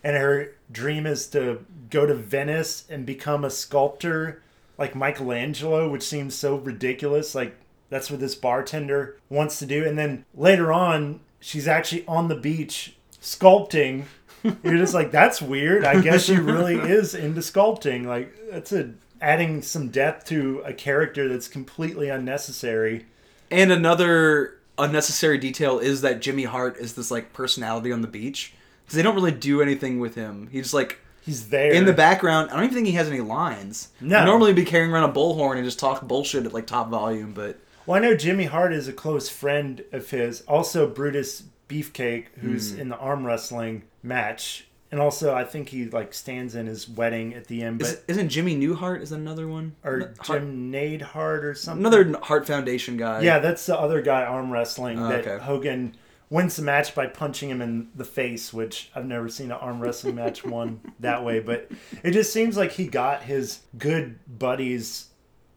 B: And her dream is to go to Venice and become a sculptor like Michelangelo, which seems so ridiculous. Like, that's what this bartender wants to do. And then later on, she's actually on the beach sculpting. You're just like, that's weird. I guess she really is into sculpting. Like, that's a adding some depth to a character that's completely unnecessary.
A: And another unnecessary detail is that Jimmy Hart is this like personality on the beach because they don't really do anything with him. He's like
B: He's there
A: in the background. I don't even think he has any lines.
B: No.
A: He'd normally be carrying around a bullhorn and just talk bullshit at like top volume, but
B: Well, I know Jimmy Hart is a close friend of his. Also, Brutus Beefcake, who's
A: Hmm.
B: in the arm wrestling match, and also I think he like stands in his wedding at the end. But
A: is, isn't Jimmy Newhart is another one
B: or
A: Hart-
B: Jim Neidhart or something.
A: another Hart Foundation guy?
B: Yeah, that's the other guy arm wrestling
A: Oh,
B: that
A: okay.
B: Hogan wins the match by punching him in the face, which I've never seen an arm wrestling match won that way. But it just seems like he got his good buddies,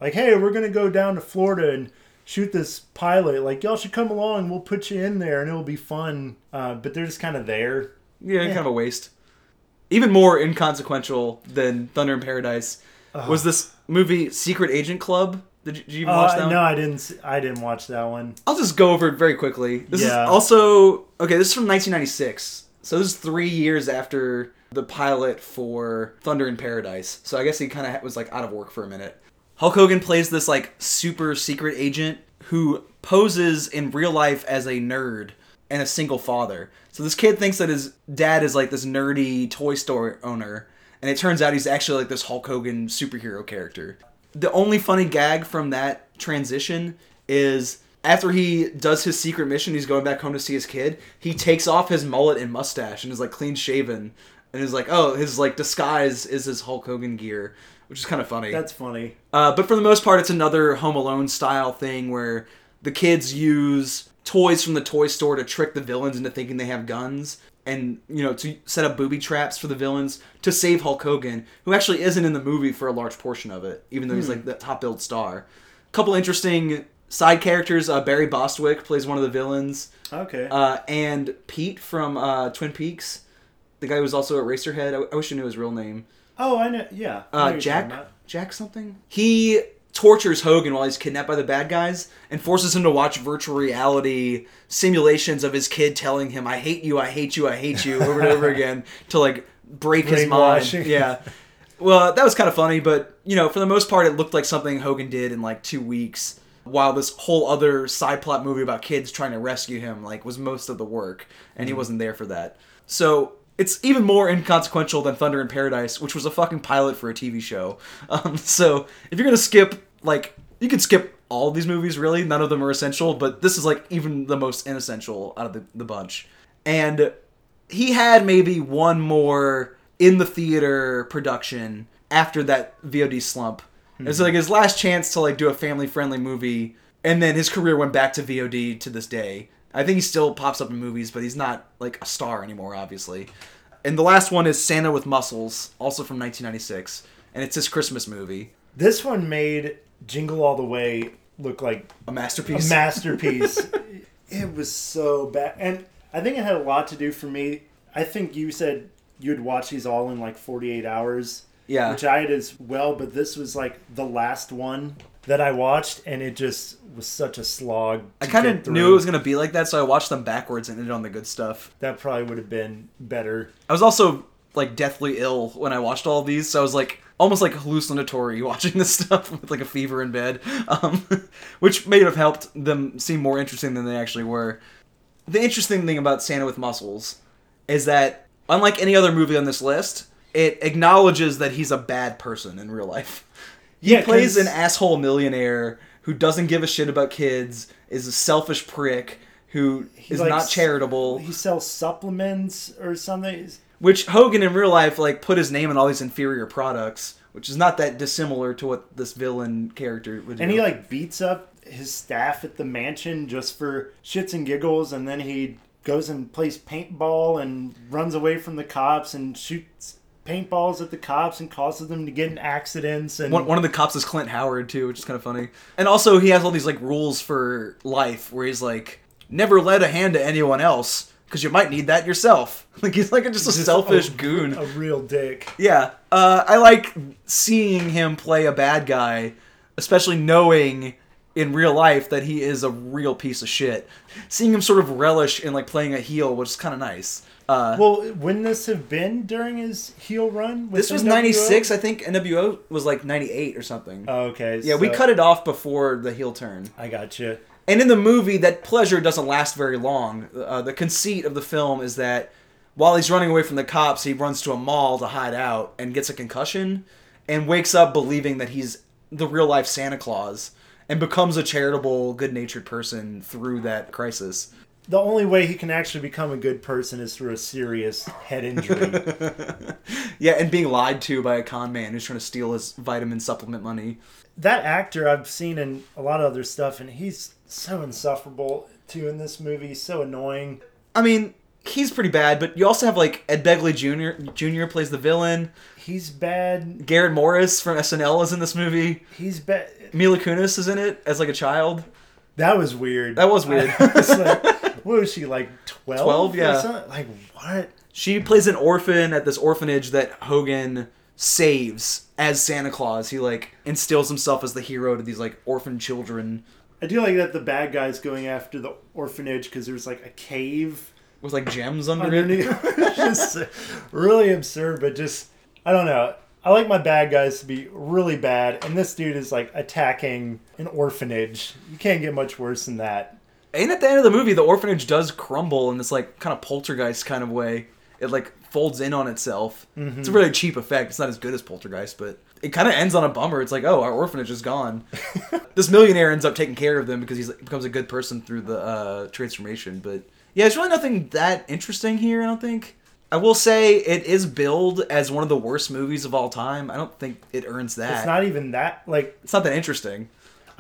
B: like, hey, we're gonna go down to Florida and shoot this pilot. Like, y'all should come along. We'll put you in there, and it'll be fun. Uh, but they're just kind of there.
A: Yeah, kind of a waste. Even more inconsequential than Thunder in Paradise was this movie Secret Agent Club. Did you, did you even watch that?
B: Uh,
A: one?
B: no, I didn't. s- I didn't watch that one.
A: I'll just go over it very quickly. This
B: Yeah.
A: is also okay. This is from 1996, so this is three years after the pilot for Thunder in Paradise. So I guess he kind of was like out of work for a minute. Hulk Hogan plays this like super secret agent who poses in real life as a nerd and a single father. So this kid thinks that his dad is like this nerdy toy store owner, and it turns out he's actually like this Hulk Hogan superhero character. The only funny gag from that transition is after he does his secret mission, he's going back home to see his kid. He takes off his mullet and mustache and is like clean shaven, and is like, oh, his like disguise is his Hulk Hogan gear, which is kind of funny.
B: That's funny.
A: Uh, but for the most part, it's another Home Alone style thing where the kids use toys from the toy store to trick the villains into thinking they have guns and, you know, to set up booby traps for the villains to save Hulk Hogan, who actually isn't in the movie for a large portion of it, even though he's like the top billed star. A couple interesting side characters. Uh, Barry Bostwick plays one of the villains,
B: Okay.
A: uh, and Pete from uh, Twin Peaks, the guy who was also Eraserhead. I, I wish I knew his real name.
B: oh, I know. Yeah. I know
A: Uh,
B: what you're
A: Jack
B: about.
A: Jack something. He tortures Hogan while he's kidnapped by the bad guys and forces him to watch virtual reality simulations of his kid telling him "I hate you, I hate you, I hate you" over and over again to like break his mind. Yeah. Well, that was kind of funny, but you know, for the most part, it looked like something Hogan did in like two weeks. While this whole other side plot movie about kids trying to rescue him like was most of the work, and he mm-hmm. wasn't there for that. So it's even more inconsequential than Thunder in Paradise, which was a fucking pilot for a TV show. Um, so if you're gonna skip, like, you can skip all these movies. Really, none of them are essential, but this is like even the most inessential out of the, the bunch. And he had maybe one more in the theater production after that VOD slump. It's like his last chance to like do a family friendly movie, and then his career went back to VOD to this day. I think he still pops up in movies, but he's not like a star anymore, obviously. And the last one is Santa with Muscles, also from 1996, and it's his Christmas movie,
B: This one made Jingle All the Way look like
A: a
B: a
A: masterpiece.
B: masterpiece. it was so bad, and I think it had a lot to do for me. I think you said you'd watch these all in like 48 hours.
A: Yeah.
B: Which I had as well, but this was like the last one that I watched, and it just was such a slog.
A: I kind of knew it was gonna be like that, so I watched them backwards and ended on the good stuff.
B: That probably would have been better.
A: I was also like deathly ill when I watched all of these, so I was like almost like hallucinatory watching this stuff with like a fever in bed, um, which may have helped them seem more interesting than they actually were. The interesting thing about Santa with Muscles is that unlike any other movie on this list, it acknowledges that he's a bad person in real life. He
B: Yeah,
A: plays an asshole millionaire who doesn't give a shit about kids, is a selfish prick who is
B: like
A: not charitable.
B: He sells supplements or something.
A: Which Hogan in real life like put his name on all these inferior products, which is not that dissimilar to what this villain character would do.
B: And he like beats up his staff at the mansion just for shits and giggles, and then he goes and plays paintball and runs away from the cops and shoots paintballs at the cops and causes them to get in accidents and
A: one, one of the cops is Clint Howard too, which is kind of funny. And also he has all these like rules for life where he's like never lend a hand to anyone else because you might need that yourself. Like he's like just a
B: just
A: selfish
B: a,
A: goon.
B: a real dick.
A: Yeah, uh, I like seeing him play a bad guy, especially knowing in real life that he is a real piece of shit. Seeing him sort of relish in like playing a heel, which is kind of nice. Uh,
B: Well, wouldn't this have been during his heel run? with
A: this was '96, I think. NWO was like '98 or something.
B: Oh, okay.
A: yeah, we cut it off before the heel turn.
B: I got you.
A: And in the movie, that pleasure doesn't last very long. Uh, the conceit of the film is that while he's running away from the cops, he runs to a mall to hide out and gets a concussion and wakes up believing that he's the real life Santa Claus and becomes a charitable, good natured person through that crisis.
B: The only way he can actually become a good person is through a serious head injury.
A: Yeah, and being lied to by a con man who's trying to steal his vitamin supplement money.
B: that actor I've seen in a lot of other stuff, and he's so insufferable too in this movie. So annoying.
A: I mean, he's pretty bad, but you also have like Ed Begley Jr. Jr. plays the villain.
B: He's bad.
A: Garrett Morris from SNL is in this movie.
B: He's bad.
A: Mila Kunis is in it as like a child.
B: That was weird.
A: That was weird.
B: Like, what was she like? Twelve.
A: 12, yeah.
B: Like what?
A: She plays an orphan at this orphanage that Hogan saves as Santa Claus. He like instills himself as the hero to these like orphan children
B: I do like that the bad guy's going after the orphanage because there's like a cave
A: with like gems under it.
B: underneath. It's just really absurd, but just I don't know. I like my bad guys to be really bad, and this dude is like attacking an orphanage. You can't get much worse than that.
A: And at the end of the movie, the orphanage does crumble in this like kind of poltergeist kind of way. It like folds in on itself. It's a really cheap effect. It's not as good as poltergeist, but it kind of ends on a bummer. It's like, oh, our orphanage is gone. this millionaire ends up taking care of them because he becomes a good person through the uh, transformation. But yeah, it's really nothing that interesting here. I don't think. I will say it is billed as one of the worst movies of all time. I don't think it earns that.
B: It's not even that like
A: it's not that interesting.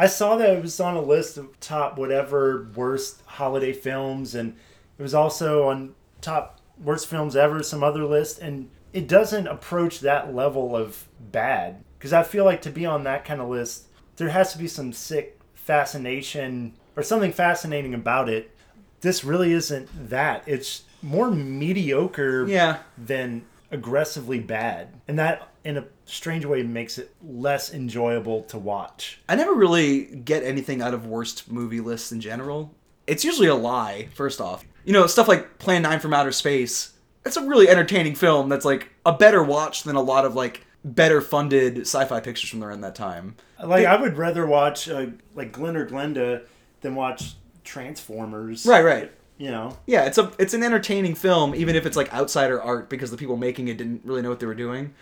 B: I saw that it was on a list of top whatever worst holiday films, and it was also on top worst films ever, some other list, and it doesn't approach that level of bad. Because I feel like to be on that kind of list, there has to be some sick fascination or something fascinating about it. This really isn't that. It's more mediocre
A: Yeah.
B: than aggressively bad. And that, in a strange way, makes it less enjoyable to watch.
A: I never really get anything out of worst movie lists in general. It's usually a lie, first off. You know, stuff like Plan 9 from Outer Space. It's a really entertaining film that's like a better watch than a lot of like better funded sci-fi pictures from around that time.
B: Like I would rather watch uh, like Glen or Glenda than watch Transformers.
A: Right, right.
B: You know.
A: Yeah, it's a it's an entertaining film, even if it's like outsider art because the people making it didn't really know what they were doing.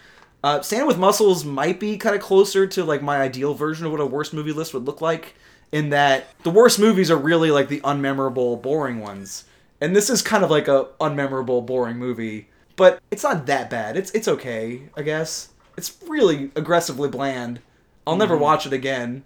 A: Uh, Santa with Muscles might be kind of closer to like my ideal version of what a worst movie list would look like, in that the worst movies are really like the unmemorable, boring ones, and this is kind of like a unmemorable, boring movie. But it's not that bad. It's it's okay, I guess. It's really aggressively bland. I'll never watch it again.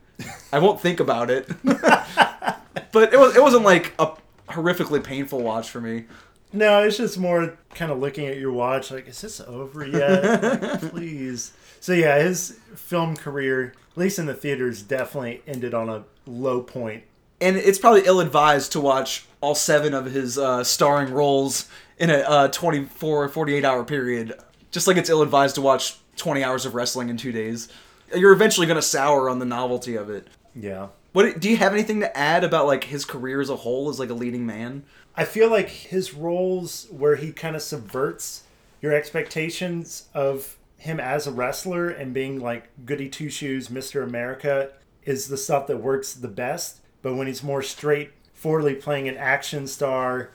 A: I won't think about it. but it was it wasn't like a horrifically painful watch for me.
B: No, it's just more kind of looking at your watch, like, is this over yet? Like, please. So yeah, his film career, at least in the theaters, definitely ended on a low point.
A: And it's probably ill advised to watch all seven of his uh, starring roles in a uh, 24 48 hour period. Just like it's ill advised to watch 20 hours of wrestling in two days. You're eventually going to sour on the novelty of it.
B: Yeah.
A: What do you have anything to add about like his career as a whole as like a leading man?
B: I feel like his roles where he kind of subverts your expectations of him as a wrestler and being like goody two shoes, Mr. America, is the stuff that works the best. But when he's more straightforwardly playing an action star,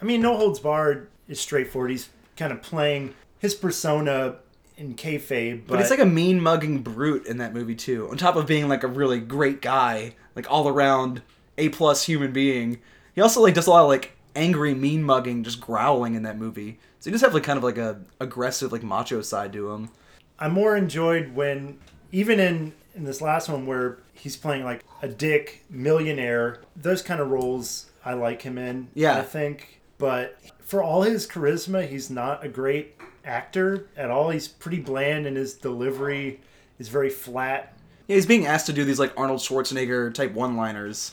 B: I mean, No Holds Barred is straightforward. He's kind of playing his persona in kayfabe, but,
A: But it's like a mean mugging brute in that movie too. On top of being like a really great guy, like all around A plus human being. He also like does a lot of like angry mean mugging, just growling in that movie. So he does have like kind of like a aggressive like macho side to him.
B: I more enjoyed when even in in this last one where he's playing like a dick millionaire, those kind of roles I like him in.
A: Yeah.
B: I think, but for all his charisma, he's not a great actor at all. He's pretty bland and his delivery is very flat.
A: Yeah, he's being asked to do these like Arnold Schwarzenegger type one liners.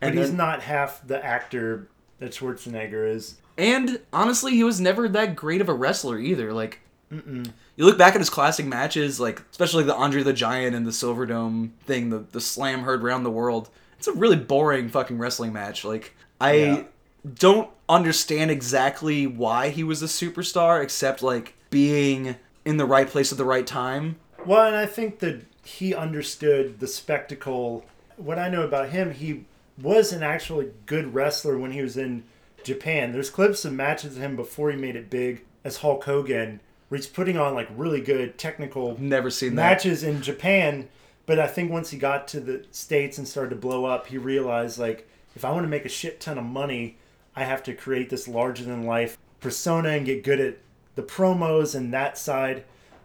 B: But
A: And
B: he's
A: then-
B: not half the actor that Schwarzenegger is.
A: And honestly, he was never that great of a wrestler either. Like, you look back at his classic matches, like especially the Andre the Giant and the Silverdome thing, the the slam heard around the world. It's a really boring fucking wrestling match. Like, I
B: Yeah.
A: don't understand exactly why he was a superstar, except like being in the right place at the right time.
B: Well, and I think that he understood the spectacle. What I know about him, he was an actually good wrestler when he was in Japan. There's clips of matches of him before he made it big as Hulk Hogan, where he's putting on like really good technical
A: Never seen that.
B: matches in Japan. But I think once he got to the States and started to blow up, he realized like, if I want to make a shit ton of money, I have to create this larger than life persona and get good at the promos and that side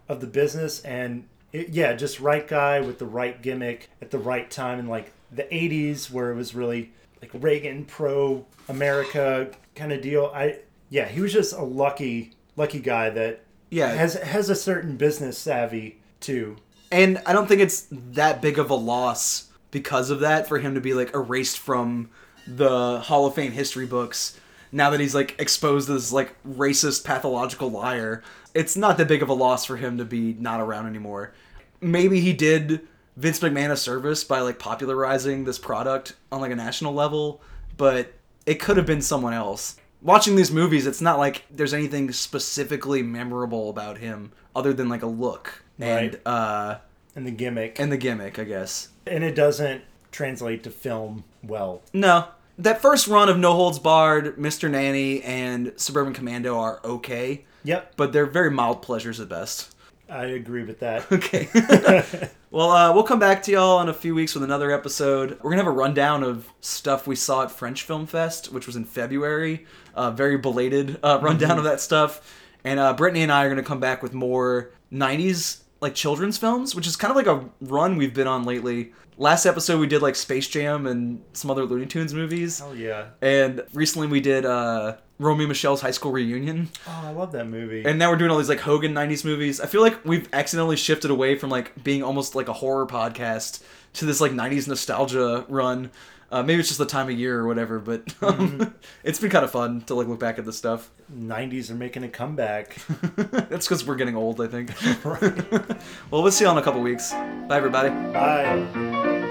B: of the business. And it, yeah, just right guy with the right gimmick at the right time and like the 80s where it was really like Reagan pro America kind of deal. I yeah, he was just a lucky lucky guy that
A: Yeah.
B: has has a certain business savvy too.
A: And I don't think it's that big of a loss because of that for him to be like erased from the Hall of Fame history books now that he's like exposed as like racist pathological liar. It's not that big of a loss for him to be not around anymore. Maybe he did Vince McMahon a service by like popularizing this product on like a national level, but it could have been someone else. Watching these movies, it's not like there's anything specifically memorable about him other than like a look and
B: Right.
A: uh
B: And the gimmick.
A: and the gimmick, I guess.
B: and it doesn't translate to film well.
A: No. That first run of No Holds Barred, Mr. Nanny, and Suburban Commando are okay,
B: Yep,
A: but they're very mild pleasures at best.
B: I agree with that.
A: Okay. well, uh, we'll come back to y'all in a few weeks with another episode. We're going to have a rundown of stuff we saw at French Film Fest, which was in February. Uh, very belated uh, rundown of that stuff. And uh, Britnee and I are going to come back with more 90s like children's films, which is kind of like a run we've been on lately. Last episode we did like Space Jam and some other Looney Tunes movies.
B: Oh yeah.
A: And recently we did uh, Romy and Michele's high school reunion.
B: Oh, I love that movie.
A: And now we're doing all these like Hogan 90s movies. I feel like we've accidentally shifted away from like being almost like a horror podcast to this like 90s nostalgia run. Uh, maybe it's just the time of year or whatever, but um, it's been kind of fun to like look back at this stuff.
B: 90s are making a comeback.
A: That's because we're getting old, I think. well, we'll see you all in a couple weeks. Bye, everybody.
B: Bye.